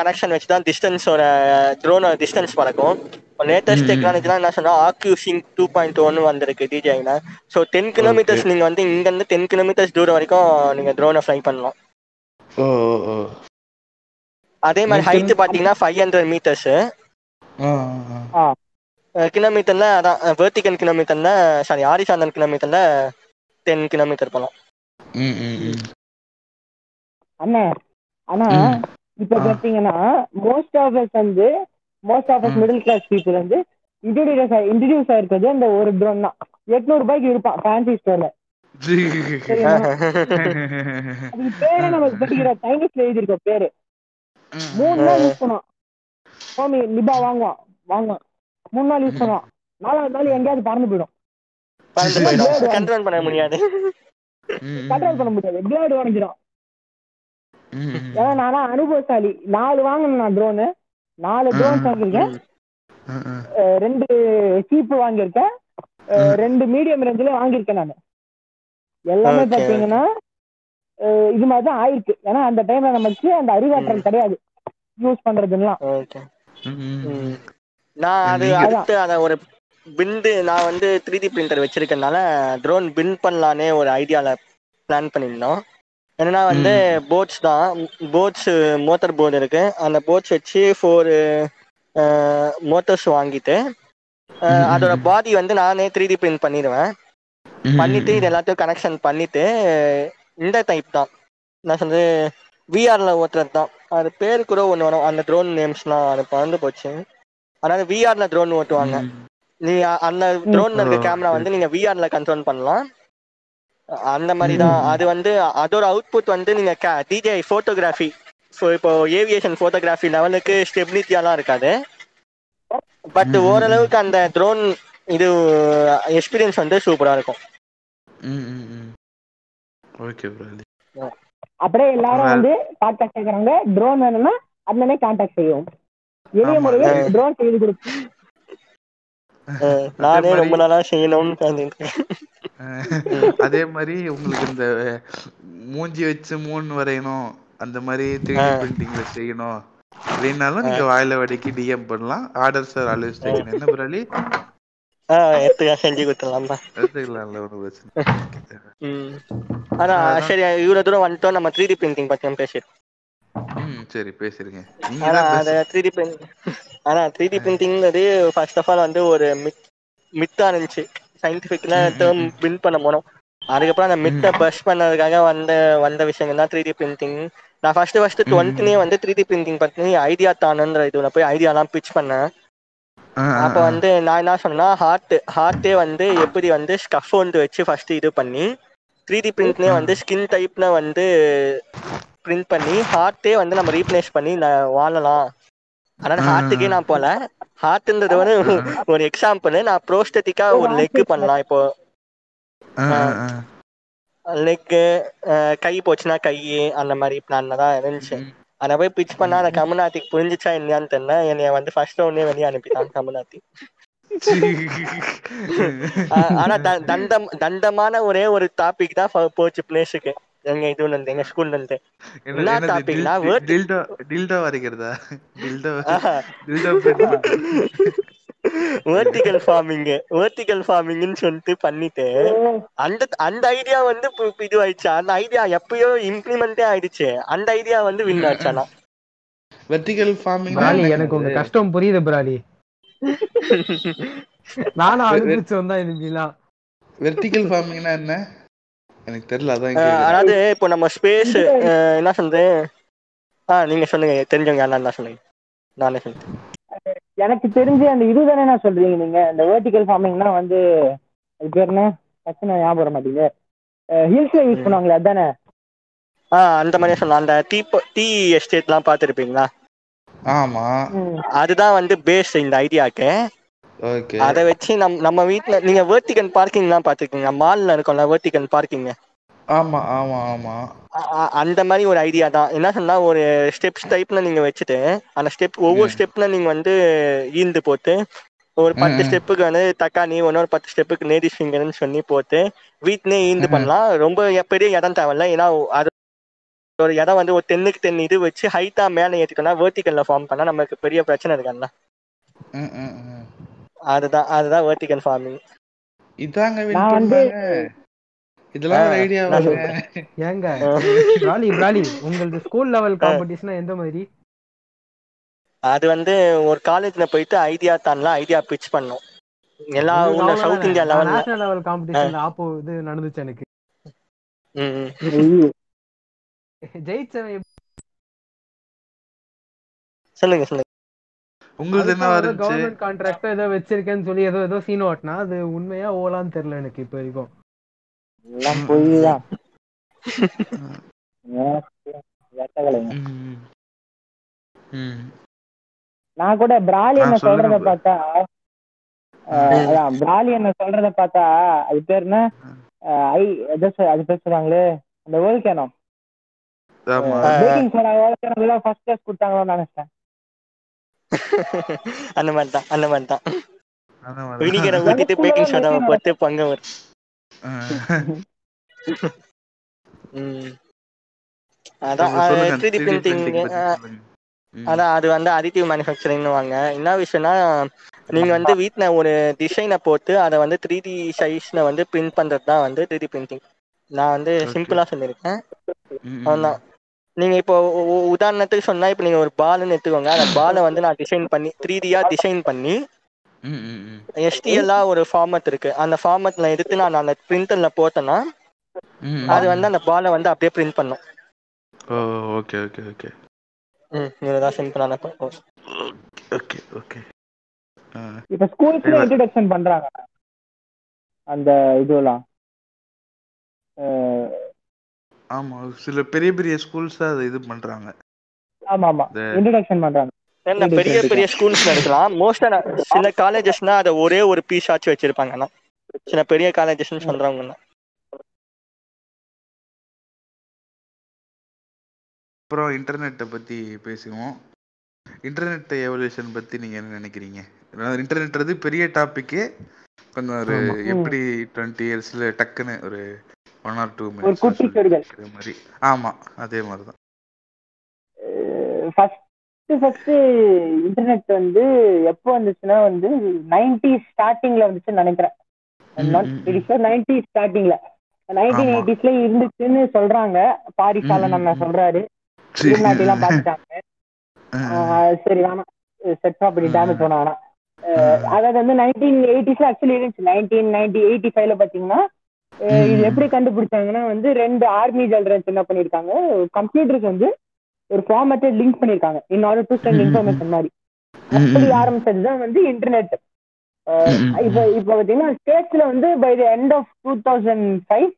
கனெக்ஷன் வச்சு தான் டிஸ்டன்ஸோட ட்ரோனோட டிஸ்டன்ஸ் பறக்கும். லேட்டஸ்ட் ம், ம். டெக்னாலஜிலாம் என்ன சொன்னா ஆக்யூசிங் டூ பாயிண்ட் ஒன் வந்திருக்கு டிஜேல ஸோ டென் கிலோமீட்டர்ஸ் நீங்க வந்து இங்க இருந்து டென் கிலோமீட்டர்ஸ் தூரம் வரைக்கும் நீங்க ட்ரோனை ஃப்ளை பண்ணலாம் அதே மாதிரி ஹைட் பாத்தீங்கன்னா ஃபைவ் ஹண்ட்ரட் மீட்டர்ஸ். கிலோமீட்டர்ல அதான் வெர்டிகல் கிலோமீட்டர்ல சாரி ஆரிசாந்தன் கிலோமீட்டர்ல டென் கிலோமீட்டர் போகலாம் ம், ம், ம். அண்ணா ஆனா. இப்ப. பாத்தீங்கன்னா மோஸ்ட் ஆஃப் அஸ் வந்து most of. Middle class people வந்து இன்ட்ரடியூஸ் இன்ட்ரடியூஸ் ஆயிருக்கிறது அந்த ஒரு ட்ரோன் தான். எட்நூறு ரூபாய்க்கு இருப்பான் ஃபேன்சி ஸ்டோர்ல பேரே நமக்கு படிக்கிற சைனீஸ்ல எழுதியிருக்க பேரு. மூணு நாள் யூஸ் பண்ணுவான். சுவாமி நிபா வாங்குவான் வாங்குவான். மூணு நாள் யூஸ் பண்ணுவான். நாலாவது நாள் எங்கேயாவது பறந்து போயிடும். கண்ட்ரோல் பண்ண முடியாது. கண்ட்ரோல் பண்ண முடியாது. பிளேடு உடஞ்சிடும். ஏன்னா நானா அனுபவசாலி. நாலு வாங்கினேன் நான் ட்ரோனு நாலு ட்ரோன்ஸ் வாங்கியிருக்கேன். ரெண்டு சீப்பு வாங்கியிருக்கேன். ரெண்டு மீடியம் ரேஞ்சில வாங்கியிருக்கேன் நான். எல்லாமே அஹ் இது மாதிரி தான் ஆயிருக்கு. ஏன்னா அந்த டைம்ல நமக்கு அந்த அறிவாற்றல் கிடையாது. யூஸ் பண்றதுலாம். நான் அது அடுத்து அதை ஒரு பிண்டு நான் வந்து த்ரீ டி பிரிண்டர் வச்சிருக்கனால ட்ரோன் பின் பண்ணலானே ஒரு ஐடியால பிளான் பண்ணியிருந்தோம். என்னன்னா வந்து போட்ஸ் தான். போட்ஸ் மோட்டர் போர்டு இருக்கு. அந்த போட்ஸ் வச்சு ஃபோர் மோட்டர்ஸ் வாங்கிட்டு அதோட. பாடி வந்து நானே த்ரீ டி பிரிண்ட் பண்ணிடுவேன். பண்ணிட்டு இது எல்லாத்தையும் கனெக்ஷன் பண்ணிட்டு இந்த டைப் தான். நான் சொல்றது விஆர்ல ஓட்டுறது தான். அது பேரு கூட ஒன்று வரும். அந்த ட்ரோன் நேம்ஸ்லாம் அது பறந்து போச்சு. அதாவது விஆர்ல ட்ரோன் ஓட்டுவாங்க. நீ அந்த ட்ரோன்ல இருக்க கேமரா. வந்து நீங்க விஆர்ல கண்ட்ரோல் பண்ணலாம். அந்த மாதிரி தான். அது வந்து அதோட அவுட்புட் வந்து நீங்க டிஜே ஃபோட்டோகிராஃபி இப்போ ஏவியேஷன் ஃபோட்டோகிராஃபி லெவலுக்கு ஸ்டெபிலிட்டியாலாம் இருக்காது. பட் ஓரளவுக்கு அந்த ட்ரோன் இது எக்ஸ்பீரியன்ஸ் வந்து சூப்பரா இருக்கும். ம், ம், ம். ஓகே ப்ரோ அப்படியே எல்லாரும் வந்து கான்டாக்ட் கேட்கறாங்க ட்ரோன் வேணும்னா அதுலனே கான்டாக்ட் செய்யும் எளிய. முறையில் ட்ரோன் செய்து கொடுக்கும். அஹ் நானே ரொம்ப நாளா செய்யணும்னு *laughs* அதே மாதிரி உங்களுக்கு இந்த மூஞ்சி வச்சு மூண் வரையணும் அந்த மாதிரி த்ரீ. டி பிரிண்டிங்ல செய்யணும் அப்படின்னாலும் நீங்க வாயில வடைக்கு டிஎம் பண்ணலாம். ஆர்டர் சார் ஆல்வேஸ் டேக்கன் என்ன பிரலி? செஞ்சு கொடுத்துடலாம்ப்பா எடுத்துக்கலாம்ல ஒரு பிரச்சனை ம். ஆனா. சரி இவ்வளவு தூரம் வந்துட்டோம் நம்ம த்ரீ டி பிரிண்டிங் பத்தி பேசிடுறோம் சரி பேசுறீங்க ஆனா அந்த த்ரீ டி ஆனா த்ரீ டி பிரிண்டிங்கிறது ஃபர்ஸ்ட் ஆஃப் ஆல் வந்து ஒரு மித் மித்தா இருந்துச்சு. ம், டேர்ம். பின் பண்ண போனோம் அதுக்கப்புறம் அந்த மித்தை. பஸ் பண்ணதுக்காக வந்த வந்த விஷயங்கள் தான் த்ரீ டி பிரிண்டிங் நான் ஃபர்ஸ்ட் ஃபர்ஸ்ட். டுவெண்ட்டினே வந்து த்ரீ டி பிரிண்டிங் பத்தி ஐடியா தானுன்ற இதுல போய் ஐடியாலாம் பிச் பண்ணேன் அப்போ. வந்து நான் என்ன சொன்னேன்னா ஹார்ட் ஹார்ட்டே வந்து எப்படி வந்து ஸ்கஃபோல்டு வச்சு ஃபர்ஸ்ட் இது பண்ணி த்ரீ டி பிரிண்ட்லேயே வந்து ஸ்கின் டைப்ல வந்து பிரிண்ட் பண்ணி ஹார்ட்டே வந்து நம்ம ரீப்ளேஸ் பண்ணி வாழலாம் அதனால. ஹார்ட்டுக்கே நான் போல. ஹார்ட்ன்றது வந்து ஒரு எக்ஸாம்பிள் நான் ப்ரோஸ்டட்டிக்கா ஒரு லெக் பண்ணலாம் இப்போ. ஆ. லெக்கு கை போச்சுன்னா கை அந்த மாதிரி பிளான்ல தான் இருந்துச்சு. அதை போய் பிச் பண்ணா அந்த கம்யூனாட்டிக்கு புரிஞ்சிச்சா இல்லையான்னு தெரியல. என்னைய வந்து ஃபர்ஸ்ட் ரவுண்டே வெளியே அனுப்பிட்டான் கம்யூனாட்டி *laughs* ஆ- ஆனா த- தண்டம் தண்டமான ஒரே ஒரு டாபிக் தான் போச்சு பிளேஸுக்கு எங்க இதுல எங்க ஸ்கூல்ல இருந்து என்னது டாபிக்னா டில்டோ டில்டோ வரைக்கிறதா? டில்டோ. டில்டோ. வேர்டிகல் ஃபார்மிங் வேர்டிகல் ஃபார்மிங்னு சொல்லிட்டு பண்ணிட்டு அந்த அந்த ஐடியா வந்து இது ஆயிடுச்சு அந்த ஐடியா எப்பயோ இம்ப்ளிமெண்டே ஆயிடுச்சு. அந்த ஐடியா வந்து வின் ஆச்சு ஆனா. வெர்டிகல் ஃபார்மிங் எனக்கு உங்க கஷ்டம் புரியுது பிராலி *laughs* நானும் அனுபவிச்சு வந்தா இனிமேலாம். வெர்டிகல் ஃபார்மிங்னா என்ன? எனக்கு தெரியல அதான். அதாவது இப்போ நம்ம ஸ்பேஸ் என்ன சொல்றேன் ஆ நீங்க சொல்லுங்க தெரிஞ்சவங்க யாரா இருந்தா சொல்லுங்க. நானே சொல்றேன். எனக்கு தெரிஞ்சு அந்த இதுதானே நான் சொல்றீங்க நீங்க. இந்த வெர்டிகல் ஃபார்மிங்னா வந்து அது பேர் என்ன? டக்குன்னு ஞாபகம் வர மாட்டேங்குது. ஹில்ஸ்ல யூஸ் பண்ணுவாங்களே அதானே? ஆ அந்த மாதிரியே சொல்லலாம். அந்த டீ டீ எஸ்டேட்லாம் பார்த்துருப்பீங்களா? ஆமா. அதுதான் வந்து பேஸ் இந்த ஐடியாக்கு அதை வச்சு நம் நம்ம வீட்ல நீங்க வேர்த்திகன் பார்க்கிங்லாம் பார்த்துருக்கீங்க மால்ல இருக்கும்ல வேர்த்திகன் பார்க்கிங் ஆமா ஆமா ஆமா அந்த மாதிரி ஒரு ஐடியா தான் என்ன சொன்னா ஒரு ஸ்டெப்ஸ் டைப்ல நீங்க வச்சுட்டு அந்த ஸ்டெப் ஒவ்வொரு. ஸ்டெப்ல நீங்க வந்து ஈந்து போட்டு ஒரு பத்து. ஸ்டெப்புக்கு வந்து தக்காளி இன்னொரு பத்து ஸ்டெப்புக்கு லேடிஸ் ஃபிங்கர்னு சொல்லி போட்டு வீட்லயே ஈந்து. பண்ணலாம் ரொம்ப பெரிய இடம் தேவையில்ல ஏன்னா அது ஒரு இடம் வந்து ஒரு டென்னுக்கு டென் இது வச்சு ஹைட்டா மேலே ஏற்றிட்டோம்னா வேர்த்திகல்ல ஃபார்ம் பண்ணா நமக்கு பெரிய பிரச்சனை ம். அதுதான் அதுதான் வேர்த்திகல் ஃபார்மிங் இதாங்க வந்து- பண்ணாங்க. இதெல்லாம் ஒரு ஐடியா ஏங்க பிராலி பிராலி உங்களது ஸ்கூல் லெவல் காம்படிஷனா எந்த மாதிரி? அது வந்து ஒரு காலேஜ்ல போயிட்டு ஐடியா தான்லாம் ஐடியா பிச் பண்ணோம். எல்லா ஊர்ல சவுத் இந்தியா லெவல்ல நேஷனல் லெவல் காம்படிஷன்ல ஆப்போ இது நடந்துச்சு எனக்கு. ஜெயிச்சவன் சொல்லுங்க சொல்லுங்க. உங்களுக்கு என்ன இருந்துச்சு? கவர்மெண்ட் கான்ட்ராக்ட் ஏதோ வச்சிருக்கேன்னு சொல்லி ஏதோ ஏதோ சீன் ஓட்டினா அது உண்மையா ஓலான்னு தெரியல எனக்கு இப்போ வரைக்கும். எல்லாம் பொய் தான் வெட்டகலைங்க. ம். ம். நான் கூட பிராலி நான் என்ன சொல்றத. பார்த்தா அதான் பிராலி என்ன சொல்றத பார்த்தா அது பேர் என்ன? ஐ எதோ அது பேர் சொல்றாங்களே அந்த ஆமா. பேக்கிங் சோடா வேர்ல்ட் கேனம் ஃபர்ஸ்ட் கிளாஸ் கொடுத்தாங்களோன்னு நினைச்சேன் அந்த மாதிரி தான் அந்த மாதிரி தான் வினிகரை ஊத்திட்டு பேக்கிங் சோடாவை போட்டு பங்க வரும் ம். *laughs* அதான் த்ரீ டி 3D பிரிண்டிங். அதான் அது வந்து அடிட்டிவ் மேனுஃபேக்சரிங்னு வாங்க என்ன விஷயம்னா நீங்க வந்து வீட்ல ஒரு டிசைனை போட்டு அதை வந்து த்ரீ டி சைஸ்ல வந்து பிரிண்ட் பண்றது தான் வந்து த்ரீ டி பிரிண்டிங் நான் வந்து. சிம்பிளா சொல்லியிருக்கேன். நீங்க இப்போ உதாரணத்துக்கு சொன்னா இப்போ நீங்க ஒரு பால்னு எடுத்துக்கோங்க. அந்த பாலை வந்து நான் டிசைன் பண்ணி த்ரீ டியா டிசைன் பண்ணி. எஸ்டிஎல்லா ஒரு ஃபார்மட் இருக்கு. அந்த ஃபார்மட்ல எடுத்து நான் அந்த பிரிண்டர்ல போட்டேன்னா அது வந்து அந்த பாலை வந்து அப்படியே பிரிண்ட் பண்ணும். Oh okay okay okay. ம் இதுதான் சிம்பிளான. Okay okay. இப்ப ஸ்கூல்ஸ்ல. இன்ட்ரடக்ஷன் பண்றாங்க. அந்த இதெல்லாம் அஹ், ஆமா சில பெரிய பெரிய ஸ்கூல்ஸ் அது இது பண்றாங்க. ஆமா ஆமா இன்ட்ரடக்ஷன் பண்றாங்க. ஏன்னா பெரிய பெரிய ஸ்கூல்ஸ்ல இருக்கலாம் மோஸ்டா சில காலேஜஸ்னா அதை ஒரே ஒரு பீஸ் ஆச்சு வச்சிருப்பாங்கன்னா சில பெரிய காலேஜஸ்னு சொல்றவங்க அப்புறம் இன்டர்நெட்டை பத்தி பேசுவோம். இன்டர்நெட் எவல்யூஷன் பத்தி நீங்க என்ன நினைக்கிறீங்க? இன்டர்நெட்றது பெரிய டாபிக்கு கொஞ்சம் ஒரு. எப்படி டுவெண்ட்டி இயர்ஸ்ல டக்குன்னு ஒரு ஒன் ஆர் டூ ஒரு குட்டி. மினிட்ஸ் மாதிரி. ஆமா அதே மாதிரி தான் ஃபர்ஸ்ட் ஃபர்ஸ்ட் இன்டர்நெட் வந்து எப்போ வந்துச்சுன்னா வந்து நைன்டி ஸ்டார்டிங்ல வந்துச்சுன்னு நினைக்கிறேன். நைன்டி ஸ்டார்டிங்ல நைன்டீன். எயிட்டிஸ்ல இருந்துச்சுன்னு சொல்றாங்க. பாரிசாலன் ம், அண்ணா ம். சொல்றாரு. எல்லாம் பார்த்துட்டாங்க ஆஹ் சரி வேணாம் செட் அப்படி டேமேஜ் பண்ண வேணாம் அதாவது வந்து நைன்டீன் எயிட்டிஸ்ல ஆக்சுவலி இருந்துச்சு. நைன்டீன் நைன்டி எயிட்டி ஃபைவ்ல பாத்தீங்கன்னா இது. எப்படி கண்டுபிடிச்சாங்கன்னா வந்து ரெண்டு ஆர்மி ஜெனரல்ஸ் என்ன பண்ணிருக்காங்க கம்ப்யூட்டருக்கு வந்து ஒரு ஃபார்மேட்டை லிங்க் பண்ணிருக்காங்க in order to send. Information மாதிரி அப்படி. ஆரம்பிச்சதுதான் வந்து இன்டர்நெட். இப்போ இப்போ பாத்தீங்கன்னா ஸ்டேட்ஸ்ல வந்து by the end of two thousand five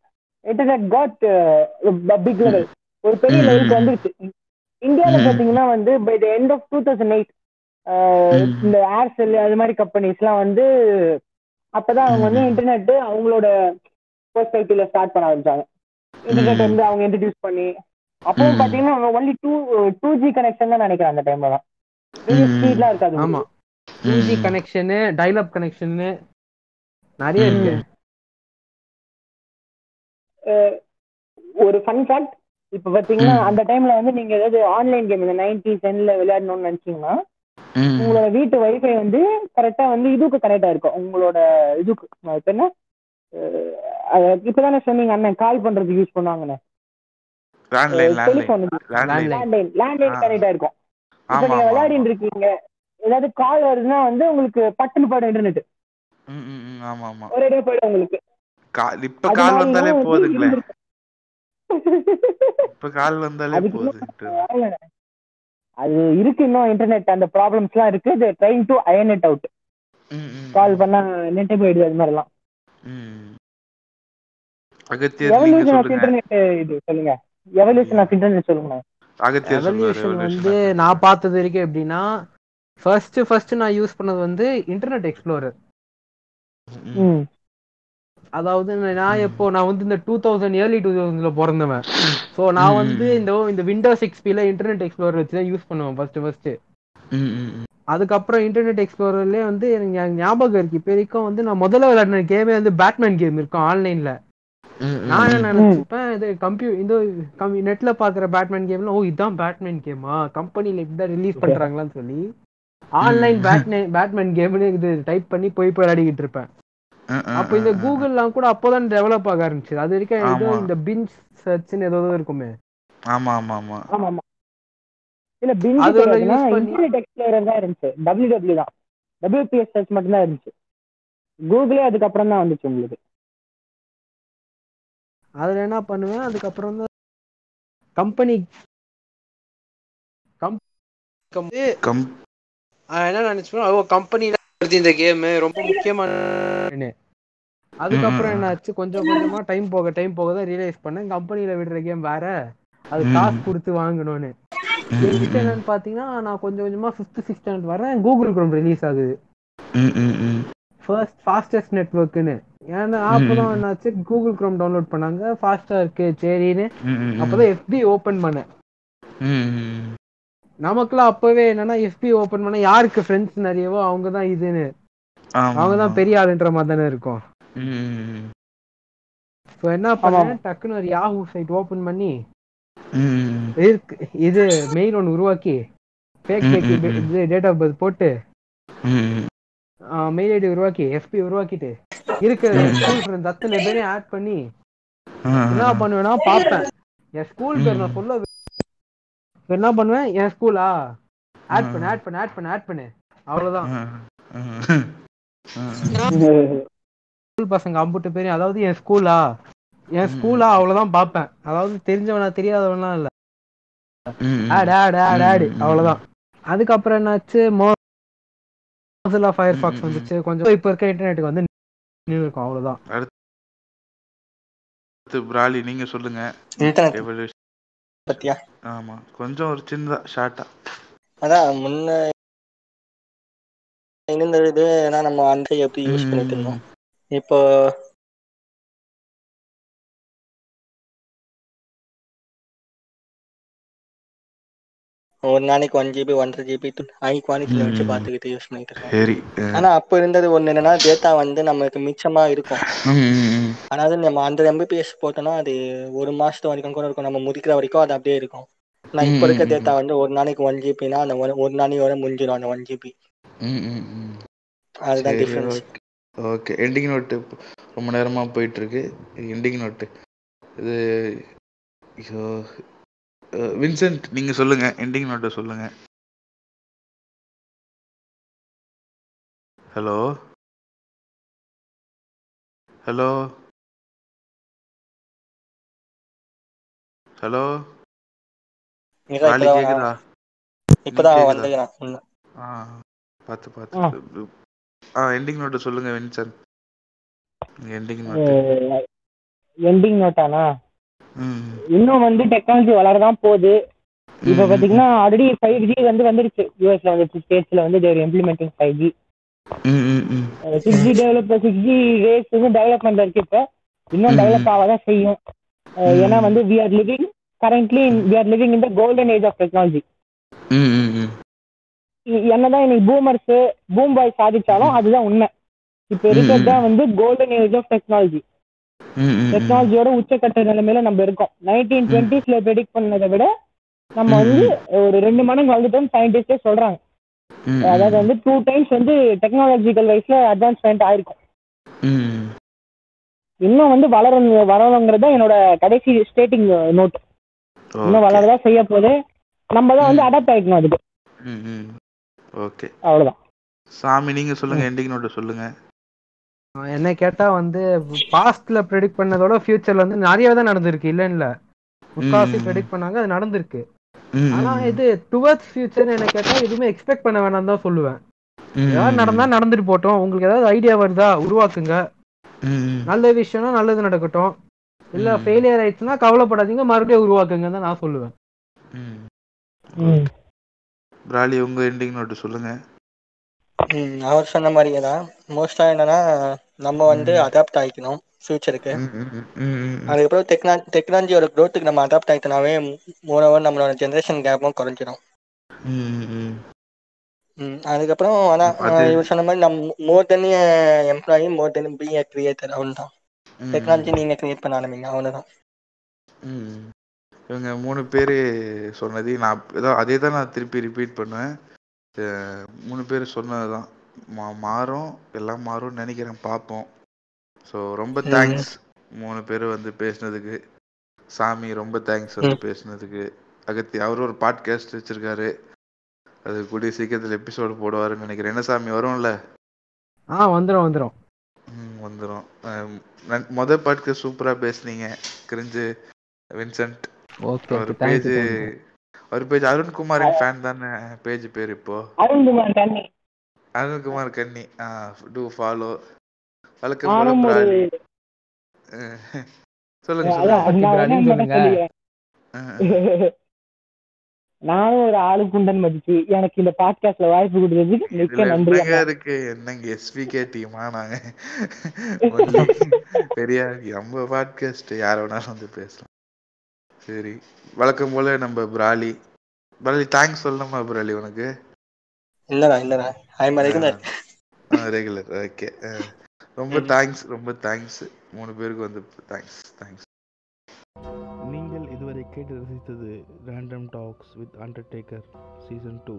internet got big level ஒரு பெரிய லெவலுக்கு. வந்துருச்சு இந்தியாவில். பாத்தீங்கன்னா வந்து by the end of two thousand eight. இந்த ஏர்செல் அது மாதிரி கம்பெனிஸ்லாம் வந்து அப்பதான் அவங்க வந்து. இன்டர்நெட் அவங்களோட பெர்ஸ்பெக்டிவ்ல ஸ்டார்ட் பண்ண ஆரம்பிச்சாங்க இன்டர்நெட். வந்து அவங்க இன்ட்ரடியூஸ் பண்ணி அப்பவும் ம். பாத்தீங்கன்னா அவங்க only two two G connection தான் நினைக்கிறேன் அந்த டைம்ல தான். ஸ்பீட்லாம் இருக்காது ஆமா two G connection dial up connection நிறைய இருக்கு ஒரு ஃபன் ஃபேக்ட் இப்ப பாத்தீங்கன்னா. அந்த டைம்ல வந்து நீங்க ஏதாவது ஆன்லைன் கேம் இந்த நைன்டி டென்ல விளையாடணும்னு நினைச்சீங்கன்னா. உங்களோட வீட்டு வைஃபை வந்து கரெக்டா வந்து இதுக்கு கனெக்ட் ஆயிருக்கும் உங்களோட இதுக்கு என்ன இப்பதானே சொன்னீங்க அண்ணன் கால் பண்றதுக்கு யூஸ் பண்ணுவாங்கன்னு. Landline landline landline. கனெக்ட் ஆயிருக்கும். இப்ப நீங்க விளையாடிட்டு இருக்கீங்க ஏதாவது கால் வருதுன்னா வந்து உங்களுக்கு பட்டுன்னு போயிடும் இன்டர்நெட் ஆமா ஆமா. ஒரே போயிடும் உங்களுக்கு. இப்ப கால் வந்தாலே போதுங்களே. இப்ப கால் வந்தாலே வரலண்ணே. அது இருக்கு இன்னும் இன்டர்நெட் அந்த ப்ராப்ளம்ஸ்லாம் இருக்கு. இது trying to iron it out call பண்ணா நெட்டே போயிடுது அது மாதிரிலாம். இது சொல்லுங்க. எவல்யூஷன் ஆஃப் இன்டர்நெட் சொல்லுங்க. அகத்தியர் சொல்லுவாரு எவல்யூஷன் வந்து evolution. நான் பார்த்தது வரைக்கும் எப்படின்னா ஃபர்ஸ்ட் ஃபர்ஸ்ட் நான் யூஸ் பண்ணது வந்து இன்டர்நெட் எக்ஸ்ப்ளோரர் அதாவது நான் எப்போ நான் வந்து இந்த டூ தௌசண்ட் இயர்லி டூ தௌசண்ட்ல பிறந்தவன். ஸோ நான். வந்து இந்த இந்த விண்டோஸ் எக்ஸ்பில இன்டர்நெட் எக்ஸ்ப்ளோரர் வச்சு தான் யூஸ் பண்ணுவேன் ஃபர்ஸ்ட் ஃபர்ஸ்ட் ம், ம், ம். அதுக்கப்புறம் இன்டர்நெட் எக்ஸ்ப்ளோரர்லேயே வந்து எனக்கு ஞாபகம் இருக்கு. இப்போ வரைக்கும் வந்து நான் முதல்ல விளையாடின கேமே வந்து பேட்மேன் கேம் இருக்கும் ஆன்லைன்ல நான் என்ன. நினைச்சுப்பேன் இது கம்ப்யூ இந்த நெட்ல பாக்குற பேட்மேன் கேம்ல ஓ இதான் பேட்மேன் கேமா கம்பெனில இப்படிதான் ரிலீஸ் பண்றாங்களான்னு சொல்லி ஆன்லைன் பேட்மேன் பேட்மேன் கேம்னு இது டைப் பண்ணி போய் போய் விளையாடிக்கிட்டு இருப்பேன். அப்போ இந்த. கூகுள்லாம் கூட அப்போதான் டெவலப் ஆக ஆரம்பிச்சது. அது வரைக்கும் ஏதோ. இந்த பின்ஸ் சர்ச்னு ஏதோ இருக்குமே. ஆமா ஆமா ஆமா. ஆமா ஆமா. இல்ல பிஞ்சு இன்டர்நெட் எக்ஸ்ப்ளோரர் தான் இருந்துச்சு. டபிள்யூ டபிள்யூ தான். டபிள்யூபிஎஸ் சர்ச் மட்டும் தான் இருந்துச்சு. கூகுளே அதுக்கப்புறம் தான் வந்துச்சு உங்களுக்கு. அதுல என்ன பண்ணுவேன்? அதுக்கப்புறம் வந்து கம்பெனி கம்பெனி கம் என்ன நினைச்சுப்பேன் ஓ கம்பெனில இந்த கேம் ரொம்ப முக்கியமான அதுக்கப்புறம். என்னாச்சு? கொஞ்சம் கொஞ்சமா டைம் போக டைம் போக தான் ரியலைஸ் பண்ணேன். கம்பெனில விடுற கேம் வேற. அது. காசு கொடுத்து வாங்கணும்னு. என்கிட்ட என்னன்னு பாத்தீங்கன்னா நான் கொஞ்சம் கொஞ்சமா ஃபிஃப்த் சிக்ஸ்த் ஸ்டாண்டர்ட் வரேன் கூகுள் குரோம் ரிலீஸ் ஆகுது. ஃபர்ஸ்ட் ஃபாஸ்டஸ்ட் நெட்ஒர்க்னு ஏன்னா அப்பதான். என்னாச்சு கூகுள் குரோம் டவுன்லோட் பண்ணாங்க ஃபாஸ்டா இருக்கு சரின்னு. அப்பதான் எஃபி ஓபன் பண்ணேன். நமக்குலாம் அப்பவே என்னன்னா எஃபி ஓபன் பண்ண யாருக்கு ஃப்ரெண்ட்ஸ் நிறையவோ அவங்க தான் இதுன்னு ஆமா, அவங்க தான் ஆமா. பெரிய ஆளுன்ற மாதிரி தானே இருக்கும். ஸோ என்ன பண்ணேன் டக்குன்னு ஒரு யாஹூ சைட் ஓபன் பண்ணி இருக்கு இது மெயில் ஒன்று உருவாக்கி ஃபேக் டேட் ஆஃப் பர்த் போட்டு. மெயில் ஐடி உருவாக்கி எஃபி உருவாக்கிட்டு இருக்கிற ம். ஸ்கூல் ஃப்ரெண்ட்ஸ் அத்தனை பேரையும் ஆட் பண்ணி என்ன பண்ணுவேன்னா பார்ப்பேன். என் ஸ்கூல் பேர் நான் சொல்ல என்ன பண்ணுவேன்? என் ஸ்கூலா ஆட் பண்ணு ஆட் பண்ணு ஆட் பண்ணு ஆட் பண்ணு. அவ்வளவுதான். ஸ்கூல் பசங்க அம்புட்டு பேரையும் அதாவது என் ஸ்கூலா என் ஸ்கூலா அவ்வளவுதான் பார்ப்பேன். அதாவது தெரிஞ்சவனா தெரியாதவனா இல்ல. ம், ம். ஆட் ஆட் ஆட் ஆட் ம், ம். அவ்வளவுதான். அதுக்கப்புறம் என்னாச்சு? மோசிலா ஃபயர் ம், ஃபாக்ஸ் ம், வந்துச்சு. கொஞ்சம் இப்ப இருக்க இன்டர்நெட்டுக்கு வந்து நின்னு இருக்கும் அவ்வளவுதான். அடுத்து பிராலி நீங்க சொல்லுங்க. இன்டர்நெட். எவல்யூஷன் பத்தியா? ஆமா கொஞ்சம் ஒரு சின்னதா ஷார்ட்டா அதான் முன்ன இருந்தது ஏன்னா நம்ம அந்த எப்படி யூஸ் பண்ணிட்டு இருந்தோம். இப்போ ஒரு நாளைக்கு ஒன் ஜிபி ஒன்றரை ஜிபி ஹை குவாலிட்டியில வச்சு ம். பார்த்துக்கிட்டு யூஸ் பண்ணிட்டு இருக்கோம். ஆனா அப்ப இருந்தது ஒண்ணு என்னன்னா டேட்டா வந்து நமக்கு மிச்சமா இருக்கும். அதாவது நம்ம அந்த எம்பிபிஎஸ் போட்டோம்னா அது ஒரு மாசத்து வரைக்கும் கூட இருக்கும். நம்ம முடிக்கிற வரைக்கும் அது அப்படியே இருக்கும். நான் இப்ப இருக்க டேட்டா வந்து ஒரு நாளைக்கு ஒன் ஜிபினா அந்த ஒரு- நாளையோட முடிஞ்சிடும் அந்த ஒன் ஜிபி. அதுதான் டிஃபரன்ஸ் ஓகே. எண்டிங் நோட்டு ரொம்ப நேரமா போயிட்டு இருக்கு. எண்டிங் நோட்டு இது ஐயோ வின்சென்ட் நீங்க சொல்லுங்க. எண்டிங் நோட்டை சொல்லுங்க. ஹலோ ஹலோ ஹலோ காலி கேக்குதா? இப்பதான்? வந்துக்கிறான் ஆ பார்த்து பார்த்து. ஆ. எண்டிங் நோட்டை சொல்லுங்க வின்சென்ட். எண்டிங் நோட்டு எண்டிங் நோட்டானா இன்னும் வந்து டெக்னாலஜி வளரதான் போகுது. இப்ப பாத்தீங்கன்னா ஆல்ரெடி ஃபைவ் ஜி வந்து வந்துருச்சு. யூஎஸ்ல வந்துருச்சு ஸ்டேட்ஸ்ல வந்து there implementing five G. Six G develop six G race வந்து டெவலப்மெண்ட்ல இருக்கு இப்ப. இன்னும். டெவலப் ஆக தான் செய்யும். ஏன்னா வந்து we are living currently we are living in the golden age of technology. என்னதான் இன்னைக்கு பூமர்ஸ் பூம் பாய் சாதிச்சாலும் அதுதான் உண்மை. இப்ப இருக்கிறது தான் வந்து கோல்டன் ஏஜ் ஆஃப் டெக்னாலஜி. டெக்னாலஜியோட உச்சக்கட்ட நிலைமையில நம்ம இருக்கோம். நைன்டீன் டுவெண்ட்டிஸ்ல ப்ரெடிக்ட் பண்ணதை விட நம்ம. வந்து ஒரு ரெண்டு மடங்கு வளர்ந்துட்டோம் சயின்டிஸ்டே சொல்றாங்க. அதாவது வந்து டூ டைம்ஸ் வந்து டெக்னாலஜிக்கல் வைஸ்ல அட்வான்ஸ்மெண்ட் ஆயிருக்கும். இன்னும் வந்து வளரும் வளருங்கிறது என்னோட கடைசி ஸ்டேட்டிங் நோட் இன்னும் ஓகே. வளரதான் செய்ய போகுது. நம்ம தான் வந்து அடாப்ட் ஆயிக்கணும் அதுக்கு. ஓகே அவ்வளவுதான். சாமி நீங்க சொல்லுங்க எண்டிங் நோட்டை சொல்லுங்க. என்ன கேட்டா வந்து பாஸ்ட்ல ப்ரெடிக்ட் பண்ணதோட ஃபியூச்சர்ல வந்து நிறைய தான் நடந்திருக்கு இல்ல இல்ல முக்காவாசி. ப்ரெடிக்ட் பண்ணாங்க அது நடந்திருக்கு. ஆனா இது டுவர்ட்ஸ் ஃபியூச்சர் என்ன கேட்டா எதுவுமே எக்ஸ்பெக்ட் பண்ண வேணாம் தான் சொல்லுவேன். ஏதாவது நடந்தா நடந்துட்டு போட்டோம் உங்களுக்கு ஏதாவது ஐடியா வருதா உருவாக்குங்க. நல்ல விஷயம்னா நல்லது நடக்கட்டும். இல்ல. ஃபெயிலியர் ஆயிடுச்சுன்னா கவலைப்படாதீங்க மறுபடியும் உருவாக்குங்க தான் நான் சொல்லுவேன். ம். பிராலி உங்க எண்டிங் நோட்டு சொல்லுங்க. ம், அவர் சொன்ன மாதிரியே தான். மோஸ்டா என்னன்னா நம்ம வந்து அடாப்ட் ஆகிக்கணும் ஃபியூச்சருக்கு. அதுக்கப்புறம் டெக்னா டெக்னாலஜியோட க்ரோத்துக்கு நம்ம அடாப்ட் ஆகிட்டனாவே மோரோவர் நம்மளோட ஜென்ரேஷன் கேப்பும் குறைஞ்சிடும் ம், ம், அஹ் இவர் சொன்ன மாதிரி நம் more than employee more than be a creator அவ்வளோதான் ம், டெக்னாலஜி நீங்க கிரியேட் பண்ண ஆரம்பிங்க அவ்வளோதான் ம். இவங்க மூணு பேர் சொன்னதையும் நான் ஏதோ அதே தான் நான் திருப்பி ரிப்பீட் பண்ணுவேன். அஹ் மூணு பேர் சொன்னது தான் மா மாறும் எல்லாம் மாறும்னு நினைக்கிறேன் பார்ப்போம். ஸோ ரொம்ப. தேங்க்ஸ் மூணு பேர் வந்து பேசுனதுக்கு. சாமி ரொம்ப தேங்க்ஸ் வந்து பேசுனதுக்கு. அகத்தி அவர் ஒரு பாட்காஸ்ட் வச்சிருக்காரு. அது கூடிய சீக்கிரத்தில் எபிசோடு போடுவாருன்னு நினைக்கிறேன். என்ன சாமி வரும்ல? ஆ வந்துரும் வந்துரும். ம் வந்துடும் மொதல் பாட்டுக்கு சூப்பராக பேசுனீங்க. கிரிஞ்சு வின்சென்ட் அவர் பேஜ் அவர் பேஜ் அருண்குமாரின் ஃபேன் தானே. பேஜ் பேர் இப்போ. அருண்குமார் கண்ணி அருண்குமார் ஆ டூ ஃபாலோ வழக்கம் போல அஹ் சொல்லுங்க சொல்லுங்க. நானும் ஒரு ஆளு குண்டன் மதிச்சு எனக்கு இந்த பாட்காஸ்ட்ல வாய்ப்பு கொடுத்ததுக்கு மிக்க நன்றி என்னங்க இருக்கு? என்னங்க எஸ்பிகே டீமா நாங்க? பெரிய *laughs* நம்ம பாட்காஸ்ட் யார வேணாலும் வந்து பேசலாம். சரி. வழக்கம் போல நம்ம பிராலி. பிராலி தேங்க்ஸ் சொல்லணுமா பிராலி உனக்கு? இல்லடா இல்லடா. ஐ ரெகுலர் ரெகுலர் ஓகே ரொம்ப தேங்க்ஸ் ரொம்ப தேங்க்ஸ் மூணு பேருக்கு வந்து தேங்க்ஸ் தேங்க்ஸ் நீங்கள் இதுவரை கேட்டு ரசித்தது random talks with Undertaker season two